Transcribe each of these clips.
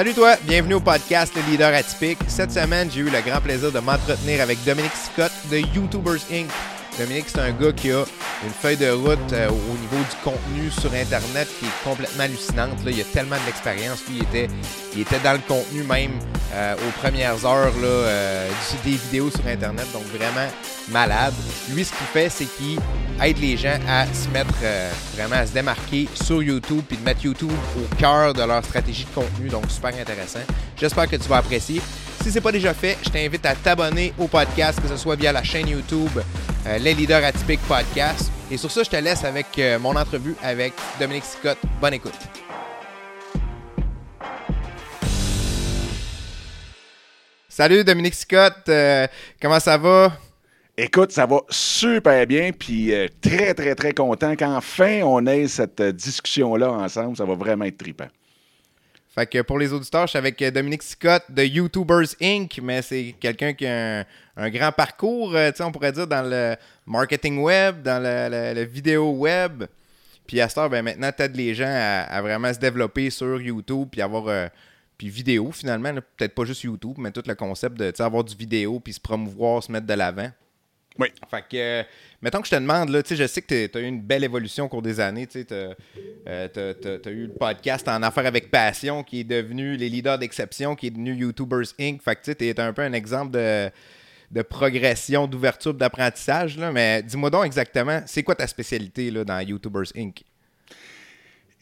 Salut toi, bienvenue au podcast Le Leader Atypique. Cette semaine, j'ai eu le grand plaisir de m'entretenir avec Dominique Scott de YouTubers Inc. Dominique, c'est un gars qui a une feuille de route euh, au niveau du contenu sur Internet qui est complètement hallucinante. Là. Il a tellement d'expérience. Lui, il était, il était dans le contenu même euh, aux premières heures là, euh, des vidéos sur Internet. Donc, vraiment malade. Lui, ce qu'il fait, c'est qu'il aide les gens à se mettre vraiment à se démarquer sur YouTube puis de mettre YouTube au cœur de leur stratégie de contenu. Donc, super intéressant. J'espère que tu vas apprécier. Si ce n'est pas déjà fait, je t'invite à t'abonner au podcast, que ce soit via la chaîne YouTube euh, Les Leaders Atypiques Podcast. Et sur ça, je te laisse avec euh, mon entrevue avec Dominique Scott. Bonne écoute. Salut Dominique Scott, euh, comment ça va? Écoute, ça va super bien, puis très, très, très content qu'enfin on ait cette discussion-là ensemble. Ça va vraiment être trippant. Fait que pour les auditeurs, je suis avec euh, Dominique Scott de YouTubers Inc., mais c'est quelqu'un qui a un, grand parcours, euh, on pourrait dire, dans le marketing web, dans le, vidéo web. Puis à ce ben, maintenant, tu aides les gens à, vraiment se développer sur YouTube, puis avoir. Euh, puis vidéo finalement, peut-être pas juste YouTube, mais tout le concept de avoir du vidéo, puis se promouvoir, se mettre de l'avant. Oui. Fait que, mettons que je te demande, là, je sais que tu as eu une belle évolution au cours des années. Tu as, euh, eu le podcast En Affaires avec Passion qui est devenu les leaders d'exception, qui est devenu YouTubers Inc. Fait que tu es un peu un exemple de, progression, d'ouverture, d'apprentissage. Mais dis-moi donc exactement, c'est quoi ta spécialité là, dans YouTubers Inc??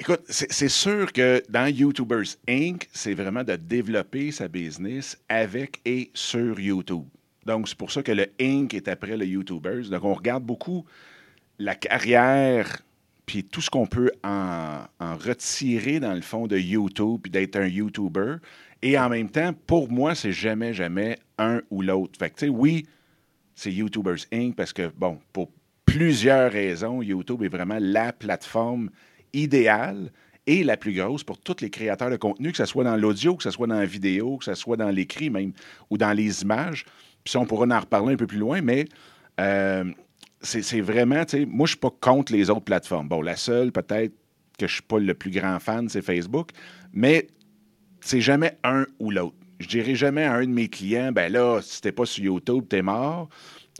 Écoute, c'est sûr que dans YouTubers Inc., c'est vraiment de développer sa business avec et sur YouTube. Donc, c'est pour ça que le Inc. est après le YouTubers. Donc, on regarde beaucoup la carrière puis tout ce qu'on peut en, retirer dans le fond de YouTube puis d'être un YouTuber. Et en même temps, pour moi, c'est jamais, jamais un ou l'autre. Fait que, tu sais, oui, c'est YouTubers Inc. parce que, bon, pour plusieurs raisons, YouTube est vraiment la plateforme idéale et la plus grosse pour tous les créateurs de contenu, que ce soit dans l'audio, que ce soit dans la vidéo, que ce soit dans l'écrit même ou dans les images. Puis on pourra en reparler un peu plus loin, mais euh, c'est vraiment, tu sais, moi, je ne suis pas contre les autres plateformes. Bon, la seule, peut-être, que je ne suis pas le plus grand fan, c'est Facebook, mais c'est jamais un ou l'autre. Je dirais jamais à un de mes clients, ben là, si t'es pas sur YouTube, t'es mort.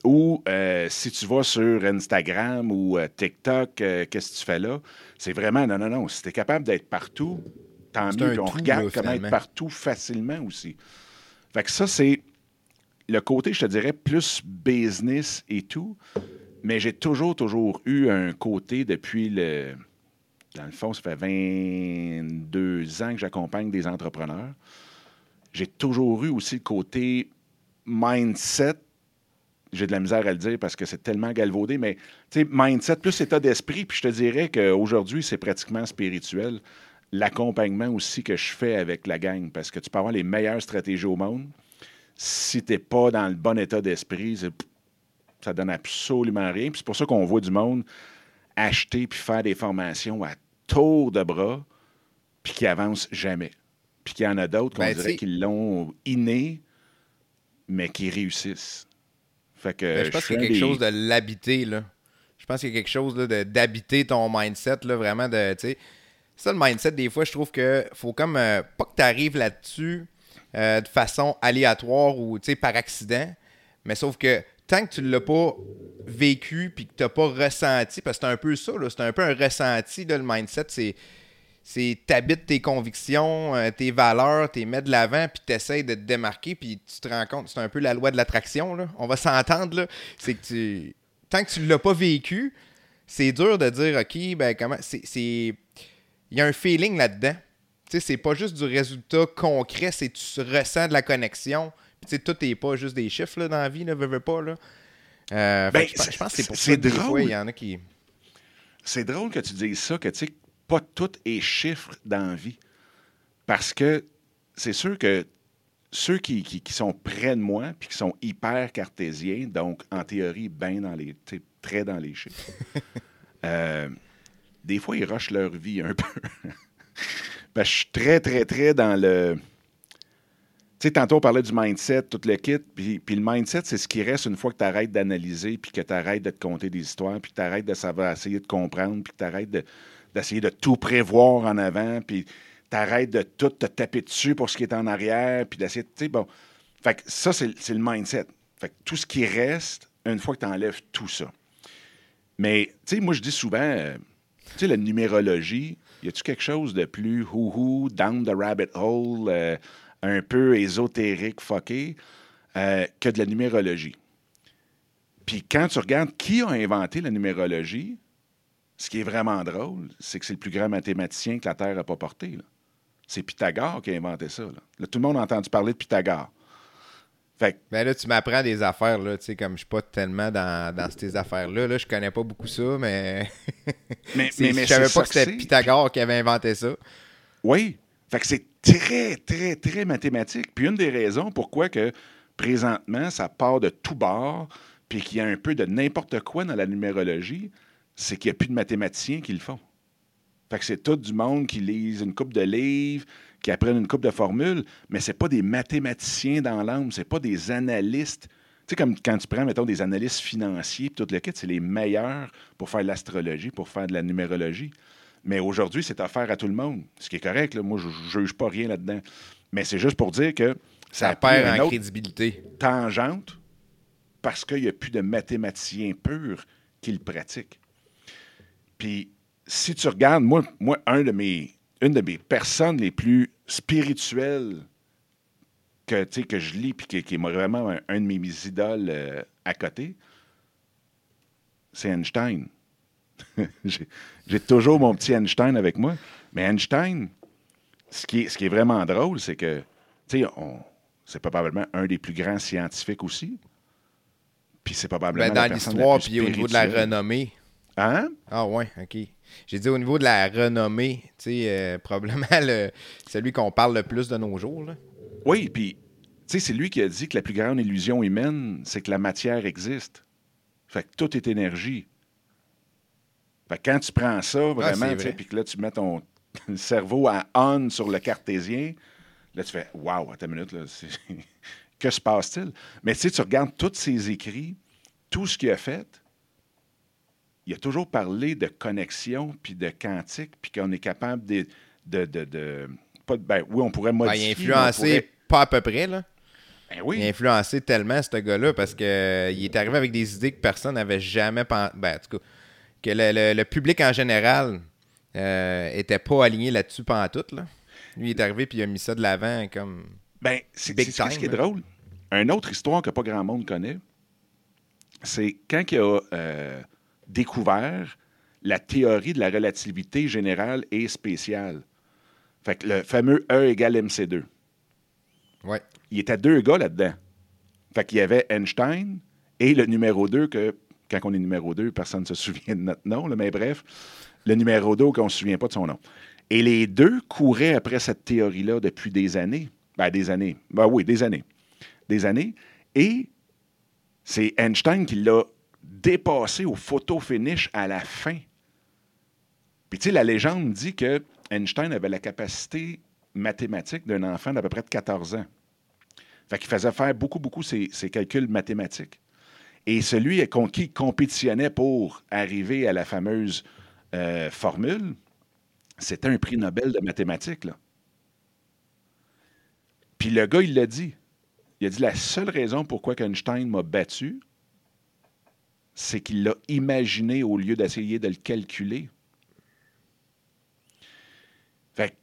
Ou euh, si tu vas sur Instagram ou euh, TikTok, qu'est-ce que tu fais là? C'est vraiment, non, non, non. Si tu es capable d'être partout, tant mieux. Puis on regarde comment être partout facilement aussi. Fait que ça, c'est le côté, je te dirais, plus business et tout, mais j'ai toujours, toujours eu un côté depuis le. Dans le fond, ça fait 22 ans que j'accompagne des entrepreneurs. J'ai toujours eu aussi le côté mindset. J'ai de la misère à le dire parce que c'est tellement galvaudé, mais tu sais, mindset plus état d'esprit. Puis je te dirais qu'aujourd'hui, c'est pratiquement spirituel. L'accompagnement aussi que je fais avec la gang parce que tu peux avoir les meilleures stratégies au monde si tu n'es pas dans le bon état d'esprit, ça donne absolument rien. c'est pour ça qu'on voit du monde acheter puis faire des formations à tour de bras, puis qui avancent jamais. Puis qu'il y en a d'autres qu'on ben, dirait qu'ils l'ont inné, mais qui réussissent. Fait que ben, je pense qu'il y a quelque chose de l'habiter, là. Je pense qu'il y a quelque chose d'habiter ton mindset, là, vraiment de. Ça, le mindset, des fois, je trouve que faut comme. Euh, pas que tu arrives là-dessus euh, de façon aléatoire ou par accident. Mais sauf que tant que tu ne l'as pas vécu puis que tu n'as pas ressenti, parce que c'est un peu ça, c'est un peu un ressenti, le mindset, c'est c'est t'habites tes convictions, euh, tes valeurs, t'es mets de l'avant, puis t'essayes de te démarquer, puis tu te rends compte, c'est un peu la loi de l'attraction, là. On va s'entendre, là. C'est que tu... Tant que tu l'as pas vécu, c'est dur de dire, OK, ben comment... C'est... Il y a un feeling là-dedans sais, c'est pas juste du résultat concret, c'est tu ressens de la connexion. tu sais, tout n'est pas juste des chiffres là, dans la vie, ne veux, pas. Là. Euh, ben, je, pense que c'est pour ça drôle. il y en a qui. C'est drôle que tu dises ça, que tu sais, pas tout est chiffre dans la vie. Parce que c'est sûr que ceux qui, qui, sont près de moi puis qui sont hyper cartésiens, donc en théorie, bien dans les. très dans les chiffres. Euh, des fois, ils rushent leur vie un peu. Ben, je suis très, très, très dans le. Tu sais, tantôt, on parlait du mindset, tout le kit. Puis, le mindset, c'est ce qui reste une fois que tu arrêtes d'analyser, puis que tu arrêtes de te compter des histoires, puis que tu arrêtes de savoir essayer de comprendre, puis que tu arrêtes d'essayer de, tout prévoir en avant. Puis, tu t'arrêtes de tout te taper dessus pour ce qui est en arrière, puis d'essayer, tu sais, bon. Fait que ça, c'est le mindset. Fait que tout ce qui reste, une fois que tu enlèves tout ça. Mais, tu sais, moi, je dis souvent, euh, tu sais, la numérologie, y a-tu quelque chose de plus hou down the rabbit hole, euh, un peu ésotérique, fucké, euh, que de la numérologie? Puis quand tu regardes qui a inventé la numérologie, ce qui est vraiment drôle, c'est que c'est le plus grand mathématicien que la Terre n'a pas porté. C'est Pythagore qui a inventé ça. tout le monde a entendu parler de Pythagore. Fait ben là, tu m'apprends des affaires, là, tu sais, comme je suis pas tellement dans, dans ces affaires-là. Là, je connais pas beaucoup ça, mais. mais, mais, je savais pas que c'était Pythagore qui avait inventé ça. Oui. Fait que c'est très, très, très mathématique. Puis une des raisons pourquoi que présentement, ça part de tout bord, puis qu'il y a un peu de n'importe quoi dans la numérologie, c'est qu'il n'y a plus de mathématiciens qui le font. Fait que c'est tout du monde qui lise une coupe de livres, qui apprennent une coupe de formules, mais ce pas des mathématiciens dans l'âme, c'est pas des analystes. Tu sais, comme quand tu prends, mettons, des analystes financiers, tout le kit, c'est les meilleurs pour faire de l'astrologie, pour faire de la numérologie. Mais aujourd'hui, c'est offert à tout le monde, ce qui est correct. Moi, je ne juge pas rien là-dedans. Mais c'est juste pour dire que ça, perd en crédibilité. Tangente, parce qu'il n'y a plus de mathématiciens purs qui le pratiquent. Puis, si tu regardes, moi, moi un de mes, une de mes personnes les plus spirituelles que, que je lis, puis qui, est vraiment un, de mes idoles euh, à côté, c'est Einstein. J'ai toujours mon petit Einstein avec moi. Mais Einstein, ce qui est, ce qui est vraiment drôle, c'est que, tu sais, c'est probablement un des plus grands scientifiques aussi. Puis c'est probablement. Ben, dans l'histoire, puis au niveau de la renommée. Hein? Ah, ouais, OK. J'ai dit au niveau de la renommée, tu sais, euh, probablement celui qu'on parle le plus de nos jours. Là. Oui, puis, tu sais, c'est lui qui a dit que la plus grande illusion humaine, c'est que la matière existe. Fait que tout est énergie. Fait que quand tu prends ça, ah, vraiment, tu sais, puis que là, tu mets ton cerveau à on sur le cartésien, là, tu fais Waouh, attends une minute, là, que se passe-t-il? Mais tu sais, tu regardes tous ses écrits, tout ce qu'il a fait, il a toujours parlé de connexion, puis de quantique, puis qu'on est capable de... de, de, pas ben, oui, on pourrait modifier. Ben, il a influencé pas à peu près, là. Ben oui. Il a influencé tellement ce gars-là parce qu'il est arrivé avec des idées que personne n'avait jamais pensé. Ben, en tout cas, que le, public en général euh, était pas aligné là-dessus pendant tout. Là. Lui, il est arrivé puis il a mis ça de l'avant comme. Ben, c'est ce qui est drôle. Une autre histoire que pas grand monde connaît, c'est quand il a euh, découvert la théorie de la relativité générale et spéciale. Fait que le fameux E égale MC2. Ouais. Il était deux gars là-dedans. Fait qu'il y avait Einstein et le numéro 2 que, quand on est numéro 2, personne ne se souvient de notre nom, mais bref, le numéro 2 qu'on ne se souvient pas de son nom. Et les deux couraient après cette théorie-là depuis des années. Ben, des années. Ben oui, des années. Des années. Et c'est Einstein qui l'a dépassé au photo finish à la fin. Puis, tu sais, la légende dit que Einstein avait la capacité mathématique d'un enfant d'à peu près de 14 ans. Fait qu'il faisait faire beaucoup, beaucoup ses, calculs mathématiques. Et celui qui compétitionnait pour arriver à la fameuse euh, formule, c'était un prix Nobel de mathématiques. Puis le gars, il l'a dit. Il a dit la seule raison pourquoi Einstein m'a battu, c'est qu'il l'a imaginé au lieu d'essayer de le calculer. Fait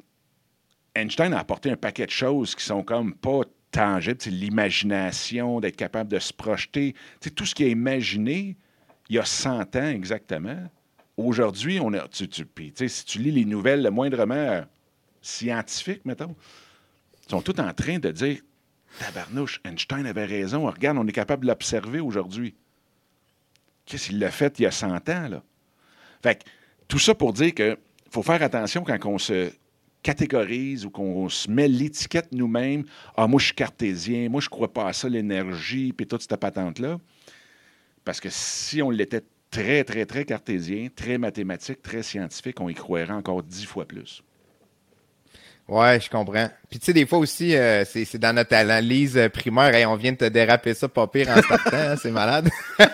Einstein a apporté un paquet de choses qui sont comme pas tangibles. L'imagination, d'être capable de se projeter. Tout ce qu'il a imaginé il y a 100 ans exactement. Aujourd'hui, on a. Si tu lis les nouvelles le moindrement euh, scientifiques, mettons, ils sont tous en train de dire Tabarnouche, Einstein avait raison. Regarde, on est capable de l'observer aujourd'hui. Qu'est-ce qu'il l'a fait il y a 100 ans, là? Fait que, tout ça pour dire qu'il faut faire attention quand on se catégorise ou qu'on se met l'étiquette nous-mêmes. Ah, moi, je suis cartésien, moi, je ne crois pas à ça, l'énergie, puis toute cette patente-là. Parce que si on l'était très, très, très cartésien, très mathématique, très scientifique, on y croirait encore dix fois plus. Ouais, je comprends. Puis tu sais, des fois aussi, euh, c'est dans notre analyse primaire, et on vient de te déraper ça pas pire en startant, hein, c'est malade.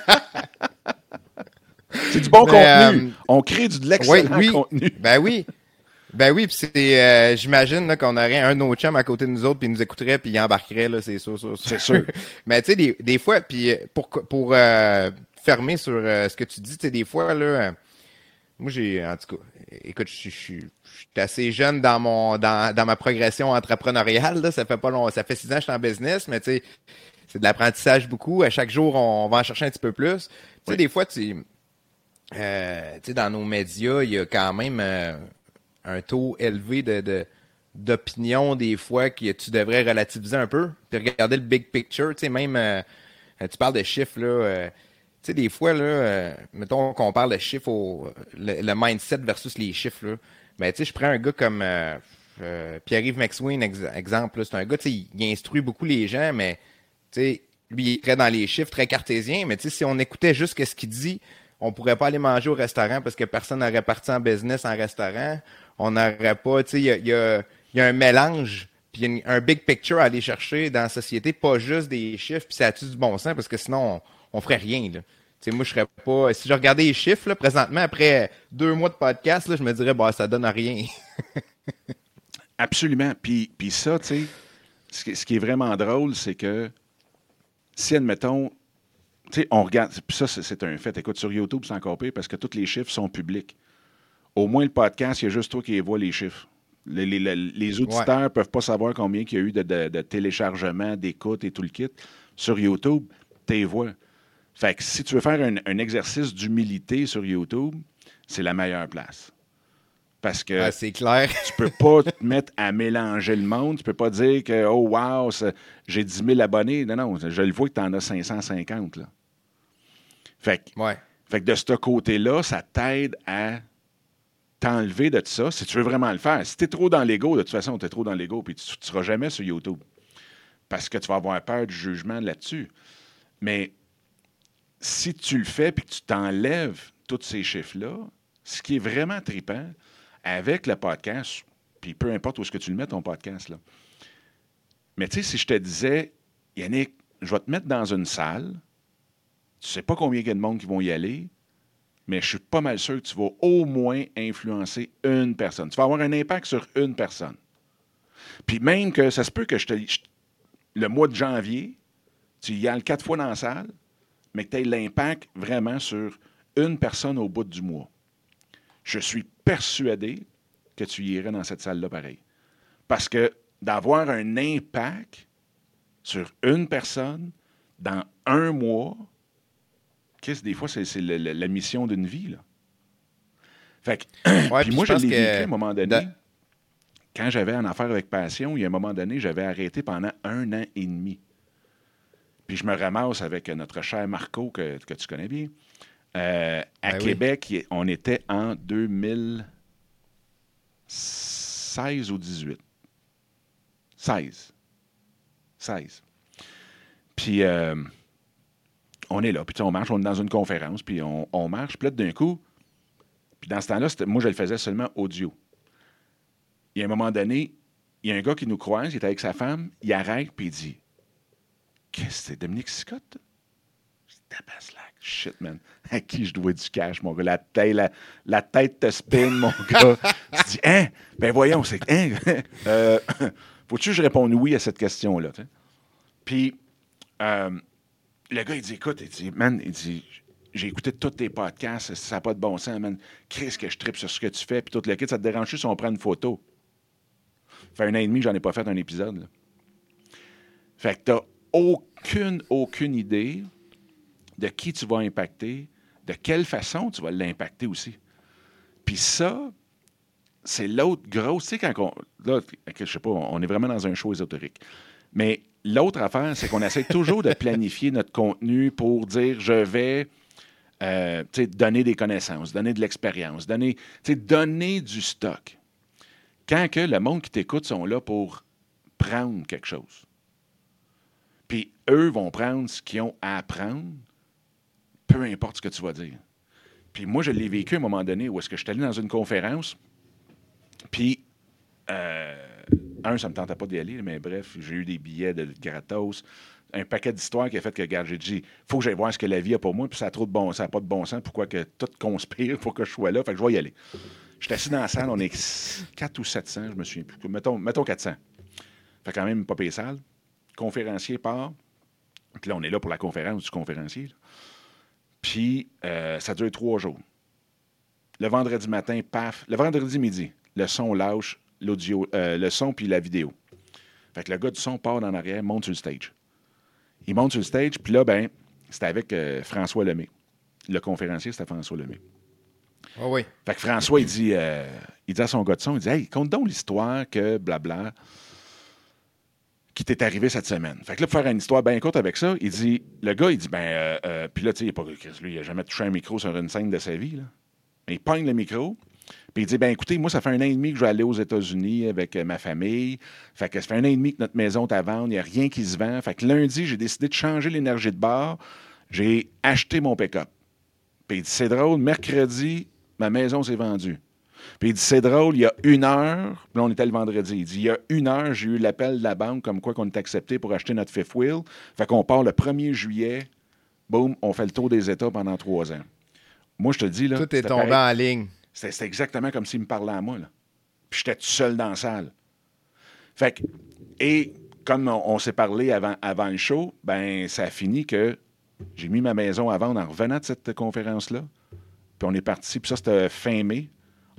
C'est du bon contenu. Euh, on crée du de l'excellent contenu. Ben oui. Ben oui, puis c'est, euh, j'imagine qu'on aurait un autre chum à côté de nous autres, puis il nous écouterait, puis il embarquerait, là, c'est sûr, sûr, C'est sûr. Mais tu sais, des, des, fois, puis pour, pour euh, fermer sur euh, ce que tu dis, tu sais, des fois, là, moi, j'ai, en tout cas, écoute, je suis assez jeune dans mon dans, dans ma progression entrepreneuriale. Là. Ça fait pas long, ça fait six ans que je suis en business, mais tu sais, c'est de l'apprentissage beaucoup. À chaque jour, on va en chercher un petit peu plus. Tu sais, des fois, tu euh, dans nos médias, il y a quand même euh, un taux élevé de, d'opinion des fois que tu devrais relativiser un peu, puis regarder le big picture, tu même, euh, tu parles de chiffres, là, des fois, là, mettons qu'on parle de chiffres, au, le, mindset versus les chiffres, là. Ben, je prends un gars comme Pierre-Yves McSween, exemple. C'est un gars, tu il, instruit beaucoup les gens, mais, lui, il est très dans les chiffres, très cartésien. Mais, si on écoutait juste ce qu'il dit, on pourrait pas aller manger au restaurant parce que personne n'aurait parti en business en restaurant. On n'aurait pas, tu sais, il y a, y, a, y a, un mélange puis un big picture à aller chercher dans la société, pas juste des chiffres, puis ça a-tu du bon sens? Parce que sinon, on ferait rien. Là. sais, moi, je serais pas. Si je regardais les chiffres, là, présentement, après deux mois de podcast, là, je me dirais, bah, ça donne rien. Absolument. Puis, puis ça, tu sais, ce, qui, est vraiment drôle, c'est que si, admettons, tu sais, on regarde, puis ça, c'est un fait. Écoute, sur YouTube, c'est encore pire parce que tous les chiffres sont publics. Au moins, le podcast, il y a juste toi qui vois les chiffres. Les, les, les auditeurs ne peuvent pas savoir combien il y a eu de, de, de téléchargements, d'écoutes et tout le kit. Sur YouTube, tu les vois. Fait que si tu veux faire un, exercice d'humilité sur YouTube, c'est la meilleure place. Parce que c'est clair. tu peux pas te mettre à mélanger le monde. Tu peux pas dire que, oh, wow, j'ai 10 000 abonnés. Non, non, je le vois que tu en as 550. Là. Fait que, ouais. fait que de ce côté-là, ça t'aide à t'enlever de ça si tu veux vraiment le faire. Si tu es trop dans l'ego, de toute façon, tu es trop dans l'ego, puis tu ne seras jamais sur YouTube. Parce que tu vas avoir peur du jugement là-dessus. Mais si tu le fais et que tu t'enlèves tous ces chiffres-là, ce qui est vraiment tripant avec le podcast, puis peu importe où est-ce que tu le mets, ton podcast, là. Mais tu sais, si je te disais, Yannick, je vais te mettre dans une salle, tu sais pas combien il y a de monde qui vont y aller, mais je suis pas mal sûr que tu vas au moins influencer une personne. Tu vas avoir un impact sur une personne. Puis même que ça se peut que je te. le mois de janvier, tu y ailles quatre fois dans la salle, mais que tu aies l'impact vraiment sur une personne au bout du mois. Je suis persuadé que tu irais dans cette salle-là pareil. Parce que d'avoir un impact sur une personne dans un mois, qu'est-ce des fois, c'est la, mission d'une vie. Là. Fait que, puis moi, je l'ai vécu à un moment donné. Quand j'avais en affaire avec Passion, il y a un moment donné, j'avais arrêté pendant un an et demi. Puis je me ramasse avec notre cher Marco, que, tu connais bien. Euh, à ben Québec, on était en 2016 ou 18. 16. 16. Puis euh, on est là, puis on marche, on est dans une conférence, puis on, marche, puis là, d'un coup, puis dans ce temps-là, moi, je le faisais seulement audio. Il y a un moment donné, il y a un gars qui nous croise, il est avec sa femme, il arrête, puis il dit Qu'est-ce que c'est, Dominique Scott? Tabaslac. Shit, man. À qui je dois du cash, mon gars? La tête, la, tête te spin, mon gars. tu dis, hein? Ben voyons, c'est. Hein? euh, Faut-tu que je réponde oui à cette question-là? Puis, euh, le gars, il dit, écoute, il dit, man, il dit, j'ai écouté tous tes podcasts, ça n'a pas de bon sens, man. Qu'est-ce que je tripe sur ce que tu fais? Puis tout le kit, ça te dérange si on prend une photo? Fait un an et demi, j'en ai pas fait un épisode. Là. Fait que t'as aucune, aucune idée de qui tu vas impacter, de quelle façon tu vas l'impacter aussi. Puis ça, c'est l'autre grosse. Tu sais, quand on. Là, je sais pas, on est vraiment dans un show ésotérique. Mais l'autre affaire, c'est qu'on essaie toujours de planifier notre contenu pour dire je vais. Euh, donner des connaissances, donner de l'expérience, donner, du stock. Quand que le monde qui t'écoute sont là pour prendre quelque chose. Puis eux vont prendre ce qu'ils ont à apprendre, peu importe ce que tu vas dire. Puis moi, je l'ai vécu à un moment donné où est-ce que je suis allé dans une conférence, puis, euh, un, ça ne me tentait pas d'y aller, mais bref, j'ai eu des billets de gratos, un paquet d'histoires qui a fait que, regarde, j'ai dit, faut que j'aille voir ce que la vie a pour moi, puis ça a trop de bon, ça n'a pas de bon sens, pourquoi que tout conspire pour que je sois là, fait que je vais y aller. Je suis assis dans la salle, on est 4 ou 700, je me souviens plus. Mettons, mettons 400. Fait quand même pas payé salle. Conférencier part. Puis là, on est là pour la conférence du conférencier. Puis euh, ça dure trois jours. Le vendredi matin, paf. Le vendredi midi, le son lâche, l'audio, euh, le son puis la vidéo. Fait que le gars du son part en arrière, monte sur le stage. Il monte sur le stage, puis là, ben, c'était avec euh, François Lemay. Le conférencier, c'était François Lemay. Ah oui. Fait que François, il dit, il dit à son gars de son, il dit Hey, compte donc l'histoire que blabla qui t'est arrivé cette semaine. Fait que là, pour faire une histoire bien courte avec ça, il dit, le gars, il dit, ben, euh, euh, puis là, tu sais, il n'a pas, lui, il a jamais touché un micro sur une scène de sa vie, là. il pogne le micro, puis il dit, ben, écoutez, moi, ça fait un an et demi que je vais aller aux États-Unis avec euh, ma famille. Fait que ça fait un an et demi que notre maison est à vendre, il n'y a rien qui se vend. Fait que lundi, j'ai décidé de changer l'énergie de bar. J'ai acheté mon pick-up. Puis il dit, c'est drôle, mercredi, ma maison s'est vendue. Puis il dit c'est drôle, il y a une heure, puis là, on était le vendredi, il dit il y a une heure, j'ai eu l'appel de la banque comme quoi qu'on est accepté pour acheter notre fifth wheel. Fait qu'on part le 1er juillet, boum, on fait le tour des États pendant trois ans. Moi, je te dis, là. Tout est tombé en ligne. C'était exactement comme s'il me parlait à moi, là. Puis j'étais tout seul dans la salle. Fait que, et comme on, s'est parlé avant, le show, ben ça a fini que j'ai mis ma maison à vendre en revenant de cette conférence-là. Puis on est parti, puis ça, c'était fin mai.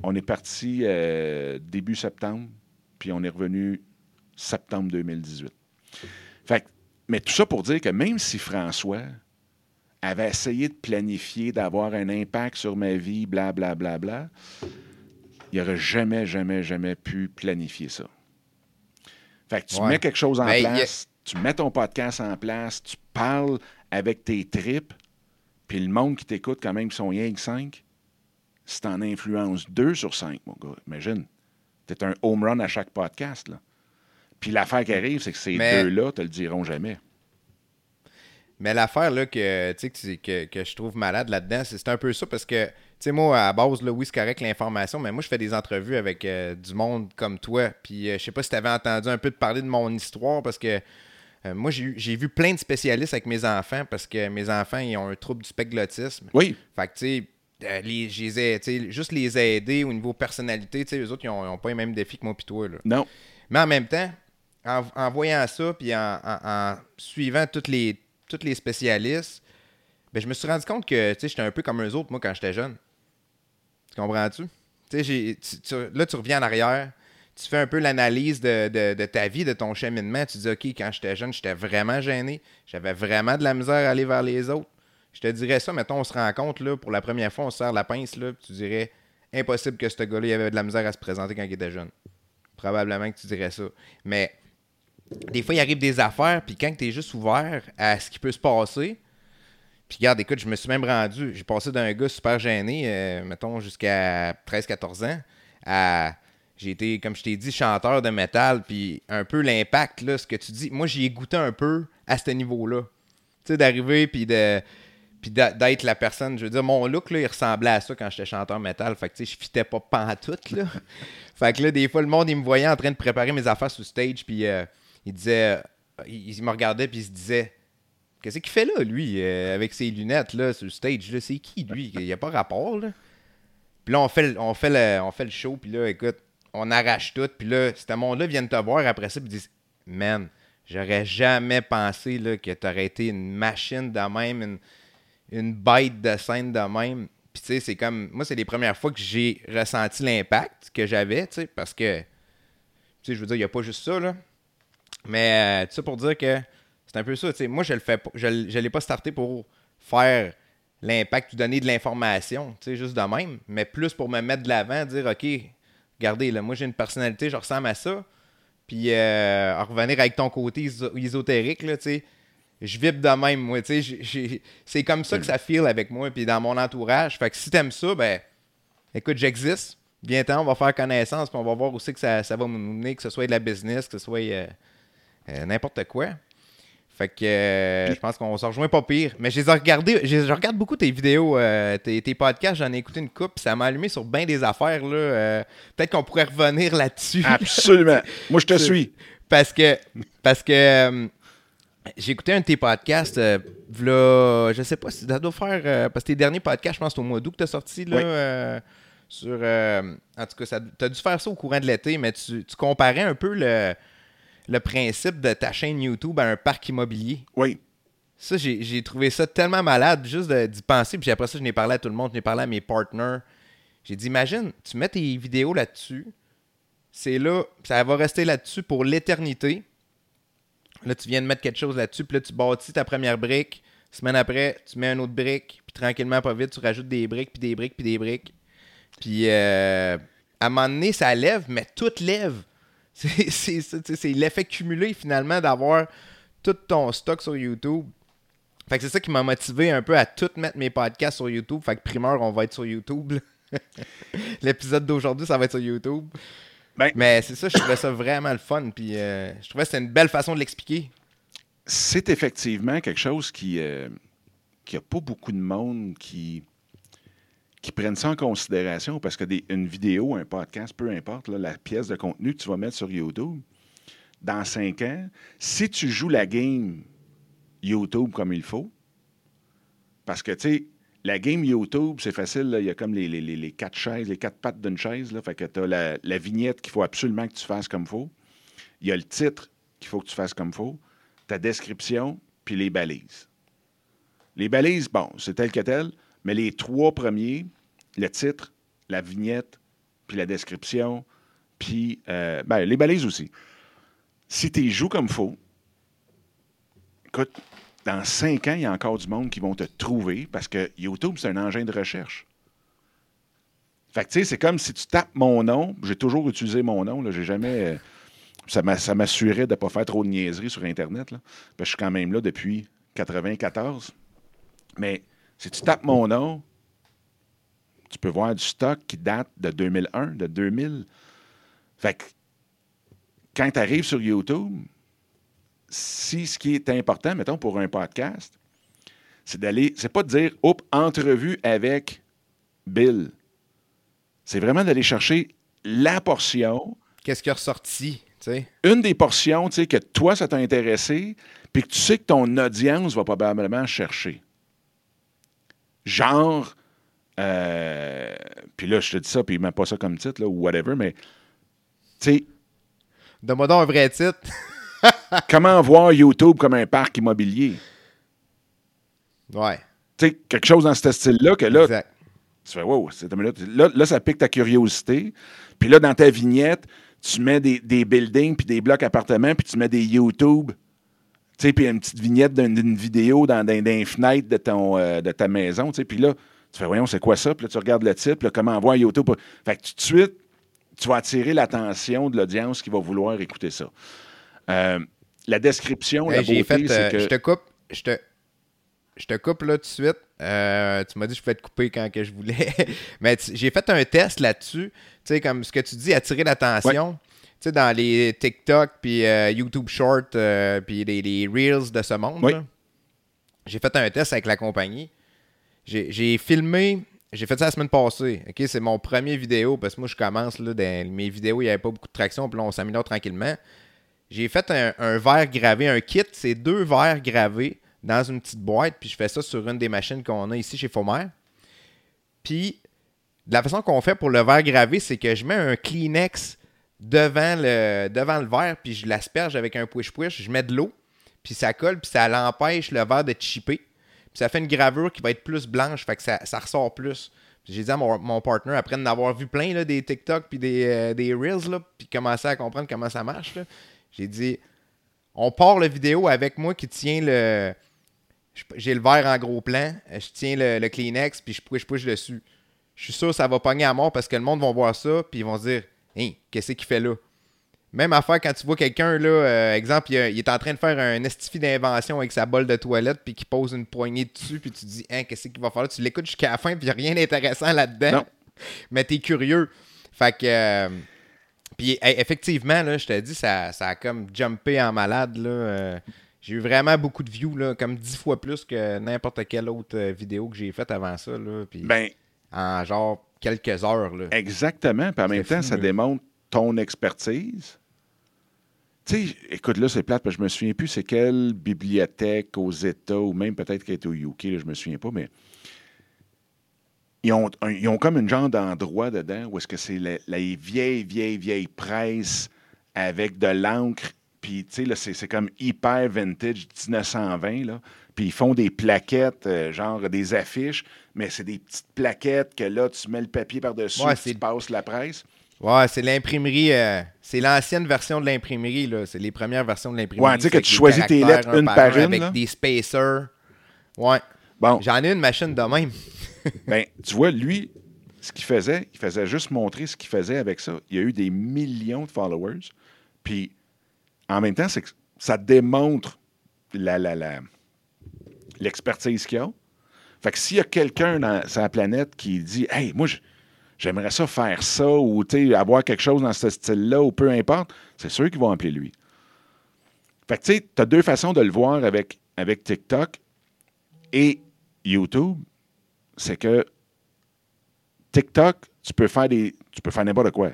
On est parti euh, début septembre, puis on est revenu septembre 2018. Fait, mais tout ça pour dire que même si François avait essayé de planifier, d'avoir un impact sur ma vie, blablabla, bla, bla, bla, il n'aurait jamais, jamais, jamais pu planifier ça. Fait que tu mets quelque chose en place, tu mets ton podcast en place, tu parles avec tes tripes, puis le monde qui t'écoute, quand même, qui sont rien que cinq, si tu en influences deux sur cinq, mon gars, imagine. Tu es un home run à chaque podcast. Là. Puis l'affaire qui arrive, c'est que ces deux-là te le diront jamais. Mais l'affaire là, que, que, que je trouve malade là-dedans, c'est un peu ça parce que, tu sais, moi, à base, là, oui, c'est correct l'information, mais moi, je fais des entrevues avec euh, du monde comme toi. Puis euh, je sais pas si tu avais entendu un peu de parler de mon histoire parce que euh, moi, j'ai vu plein de spécialistes avec mes enfants parce que mes enfants, ils ont un trouble du spectre. Oui. Fait que, tu sais, les, juste les aider au niveau personnalité, eux autres, ils n'ont pas les mêmes défis que moi et toi. Là. Non. Mais en même temps, en, voyant ça, puis en, suivant tous les, toutes les spécialistes, ben, je me suis rendu compte que j'étais un peu comme eux autres, moi, quand j'étais jeune. Tu comprends-tu? là, tu reviens en arrière, tu fais un peu l'analyse de, de, ta vie, de ton cheminement. Tu dis, OK, quand j'étais jeune, j'étais vraiment gêné. J'avais vraiment de la misère à aller vers les autres. Je te dirais ça, mettons, on se rend compte, là, pour la première fois, on sert la pince, là, tu dirais impossible que ce gars-là avait de la misère à se présenter quand il était jeune. Probablement que tu dirais ça. Mais des fois, il arrive des affaires, puis quand tu es juste ouvert à ce qui peut se passer, puis regarde, écoute, je me suis même rendu, j'ai passé d'un gars super gêné, euh, mettons, jusqu'à 13-14 ans, à. J'ai été, comme je t'ai dit, chanteur de métal, puis un peu l'impact, là, ce que tu dis. Moi, j'y ai goûté un peu à ce niveau-là. Tu sais, d'arriver, puis de puis d'être la personne, je veux dire, mon look, là, il ressemblait à ça quand j'étais chanteur métal. Fait que, tu sais, je fitais pas pantoute, là. fait que là, des fois, le monde, il me voyait en train de préparer mes affaires sur stage, puis euh, il disait, euh, il, me regardait, puis il se disait, qu'est-ce qu'il fait là, lui, euh, avec ses lunettes, là, sur le stage, là, c'est qui, lui? Il n'y a pas rapport, là. Puis là, on fait, on fait, le, on fait le show, puis là, écoute, on arrache tout, puis là, ce monde-là vient te voir après ça, puis disent, man, j'aurais jamais pensé, là, que t'aurais été une machine de même, une une bête de scène de même. Puis, tu sais, c'est comme. Moi, c'est les premières fois que j'ai ressenti l'impact que j'avais, tu sais, parce que. Tu sais, je veux dire, il n'y a pas juste ça, là. Mais, euh, tu sais, pour dire que c'est un peu ça, tu sais. Moi, je le fais Je l'ai pas starté pour faire l'impact, ou donner de l'information, juste de même. Mais plus pour me mettre de l'avant, dire, OK, regardez, là, moi, j'ai une personnalité, je ressemble à ça. Puis, euh, revenir avec ton côté ésotérique, là, tu sais je vibre de même, moi. C'est comme ça que ça feel avec moi, puis dans mon entourage. Fait que si t'aimes ça, ben, écoute, j'existe. Bientôt, on va faire connaissance, puis on va voir aussi que ça, ça va nous mener, que ce soit de la business, que ce soit euh, euh, n'importe quoi. Fait que euh, je pense qu'on se rejoint pas pire. Mais je les ai regardés, je, regarde beaucoup tes vidéos, tes, tes, podcasts, j'en ai écouté une coupe, ça m'a allumé sur bien des affaires. là. Peut-être qu'on pourrait revenir là-dessus. Absolument. Moi, je te suis. Parce que, parce que j'ai écouté un de tes podcasts, euh, là, je sais pas si ça doit faire, euh, parce que tes derniers podcasts, je pense, c'est au mois d'août que tu as sorti, là, euh, sur. Euh, en tout cas, tu as dû faire ça au courant de l'été, mais tu, comparais un peu le, le principe de ta chaîne YouTube à un parc immobilier. Oui. Ça, j'ai trouvé ça tellement malade juste d'y penser. Puis après ça, je n'ai parlé à tout le monde, je n'ai parlé à mes partners. J'ai dit, imagine, tu mets tes vidéos là-dessus, c'est là, ça va rester là-dessus pour l'éternité. Là, tu viens de mettre quelque chose là-dessus, puis là, tu bâtis ta première brique. Semaine après, tu mets une autre brique, puis tranquillement, pas vite, tu rajoutes des briques, puis des briques, puis des briques. Puis euh, à un moment donné, ça lève, mais tout lève. C'est l'effet cumulé finalement d'avoir tout ton stock sur YouTube. Fait que c'est ça qui m'a motivé un peu à tout mettre mes podcasts sur YouTube. Fait que primeur, on va être sur YouTube. L'épisode d'aujourd'hui, ça va être sur YouTube. Ben, mais c'est ça, je trouvais ça vraiment le fun. Puis euh, je trouvais que c'était une belle façon de l'expliquer. C'est effectivement quelque chose qui n'a euh, qui a pas beaucoup de monde qui, qui prennent ça en considération parce que une vidéo, un podcast, peu importe, la pièce de contenu que tu vas mettre sur YouTube, dans cinq ans, si tu joues la game YouTube comme il faut, parce que, tu sais, la game YouTube, c'est facile. Il y a comme les, les, quatre chaises, les quatre pattes d'une chaise. Là, fait que tu as la, vignette qu'il faut absolument que tu fasses comme il faut. Il y a le titre qu'il faut que tu fasses comme il faut. Ta description, puis les balises. Les balises, bon, c'est tel que tel, mais les trois premiers, le titre, la vignette, puis la description, puis euh, ben, les balises aussi. Si tu joues comme faut, écoute, dans cinq ans, il y a encore du monde qui vont te trouver parce que YouTube, c'est un engin de recherche. Fait que, tu sais, c'est comme si tu tapes mon nom. J'ai toujours utilisé mon nom. J'ai jamais. Euh, ça m'assurait de ne pas faire trop de niaiseries sur Internet. Là, je suis quand même là depuis 94. Mais si tu tapes mon nom, tu peux voir du stock qui date de 2001, de 2000. Fait que quand tu arrives sur YouTube, si ce qui est important, mettons, pour un podcast, c'est d'aller, c'est pas de dire, hop, entrevue avec Bill. C'est vraiment d'aller chercher la portion. Qu'est-ce qui est ressorti, tu sais? Une des portions, tu sais, que toi, ça t'a intéressé, puis que tu sais que ton audience va probablement chercher. Genre, euh, puis là, je te dis ça, puis il met pas ça comme titre, là, ou whatever, mais, tu sais... Donne-moi donc un vrai titre. Comment voir YouTube comme un parc immobilier? Ouais. Tu sais, quelque chose dans ce style-là que là, exact. tu fais, wow, là, là, ça pique ta curiosité. Puis là, dans ta vignette, tu mets des, des buildings puis des blocs appartements, puis tu mets des YouTube. Tu sais, puis une petite vignette d'une vidéo dans, de, ton, euh, de ta maison. Tu sais, puis là, tu fais, voyons, c'est quoi ça? Puis là, tu regardes le titre, comment voir YouTube. Fait que tout de suite, tu vas attirer l'attention de l'audience qui va vouloir écouter ça. Euh, la description, la beauté, c'est euh, que... Je te coupe, je te, je te coupe là tout de suite. Euh, tu m'as dit que je pouvais te couper quand que je voulais. Mais j'ai fait un test là-dessus. Tu sais, comme ce que tu dis, attirer l'attention. Tu sais, dans les TikTok, puis YouTube Short, puis les, Reels de ce monde. J'ai fait un test avec la compagnie. J'ai filmé j'ai fait ça la semaine passée. OK, c'est mon premier vidéo parce que moi je commence là, dans mes vidéos, il n'y avait pas beaucoup de traction, puis là on s'améliore tranquillement. J'ai fait un, verre gravé, un kit, c'est deux verres gravés dans une petite boîte, puis je fais ça sur une des machines qu'on a ici chez Fomer. Puis, la façon qu'on fait pour le verre gravé, c'est que je mets un Kleenex devant le, devant le verre, puis je l'asperge avec un push-push, je mets de l'eau, puis ça colle, puis ça l'empêche le verre de chipper. Puis ça fait une gravure qui va être plus blanche, fait que ça, ressort plus. J'ai dit à mon, mon partner, après d'avoir vu plein là, des TikTok puis des, euh, des Reels, là, puis commencer à comprendre comment ça marche, j'ai dit, on part la vidéo avec moi qui tient le. J'ai le verre en gros plan, je tiens le, Kleenex, puis je push-push dessus. Je suis sûr que ça va pogner à mort parce que le monde va voir ça, puis ils vont se dire, hein, qu'est-ce qu'il fait là? Même affaire quand tu vois quelqu'un, là, euh, exemple, il, est en train de faire un estifi d'invention avec sa bolle de toilette, puis qui pose une poignée dessus, puis tu te dis, hein, qu'est-ce qu'il va faire là? Tu l'écoutes jusqu'à la fin, puis il n'y a rien d'intéressant là-dedans. Mais tu es curieux. Fait que. Euh, puis effectivement, là, je te dis, ça, ça a comme jumpé en malade. Là, euh, j'ai eu vraiment beaucoup de views, là, comme dix fois plus que n'importe quelle autre vidéo que j'ai faite avant ça. Là, puis ben, en genre quelques heures. Là. Exactement. Puis en même temps, ça démontre ton expertise. Tu sais, écoute, là, c'est plate, parce que je me souviens plus c'est quelle bibliothèque aux États, ou même peut-être qu'elle était au UK, là, je me souviens pas, mais ils ont, ils ont comme une genre d'endroit dedans où est-ce que c'est la, la, vieille, vieille, vieille presse avec de l'encre. Puis, tu sais, c'est comme hyper vintage 1920, là. Puis, ils font des plaquettes, euh, genre des affiches, mais c'est des petites plaquettes que là, tu mets le papier par-dessus, ouais, tu passes la presse. Ouais, c'est l'imprimerie. Euh, c'est l'ancienne version de l'imprimerie, là. C'est les premières versions de l'imprimerie. Ouais, tu sais que tu choisis tes lettres une par, une. Avec des spacers. Ouais. Bon. J'en ai une machine de même. ben, tu vois, lui, ce qu'il faisait, il faisait juste montrer ce qu'il faisait avec ça. Il y a eu des millions de followers. Puis, en même temps, c'est que ça démontre la, la, la, l'expertise qu'il a. Fait que s'il y a quelqu'un dans sa planète qui dit Hey, moi, j'aimerais ça faire ça ou avoir quelque chose dans ce style-là ou peu importe, c'est sûr qu'ils vont appeler lui. Fait que tu sais, tu as deux façons de le voir avec, avec TikTok et YouTube. C'est que TikTok, tu peux faire des. Tu peux faire n'importe quoi.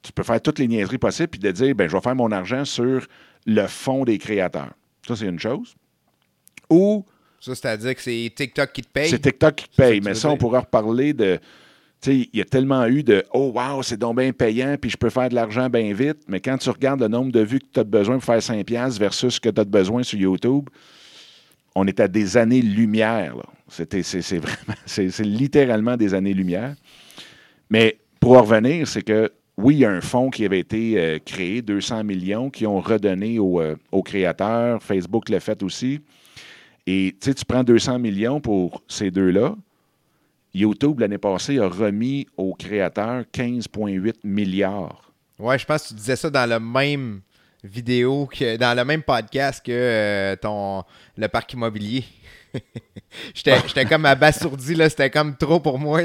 Tu peux faire toutes les niaiseries possibles puis de dire ben, je vais faire mon argent sur le fond des créateurs. Ça, c'est une chose. Ou ça, c'est-à-dire que c'est TikTok qui te paye. C'est TikTok qui te paye. Mais ça, on pourra reparler de. Tu sais, il y a tellement eu de Oh, wow, c'est donc bien payant, puis je peux faire de l'argent bien vite. Mais quand tu regardes le nombre de vues que tu as besoin pour faire 5$ versus ce que tu as besoin sur YouTube, on est à des années-lumière. C'est vraiment, c'est littéralement des années-lumière. Mais pour en revenir, c'est que oui, il y a un fonds qui avait été euh, créé, 200 millions, qui ont redonné euh, aux créateurs. Facebook l'a fait aussi. Et tu prends 200 millions pour ces deux-là. YouTube, l'année passée, a remis aux créateurs 15,8 milliards. Ouais, je pense que tu disais ça dans le même vidéo, que dans le même podcast que euh, ton le parc immobilier. J'étais comme abasourdi, là. C'était comme trop pour moi,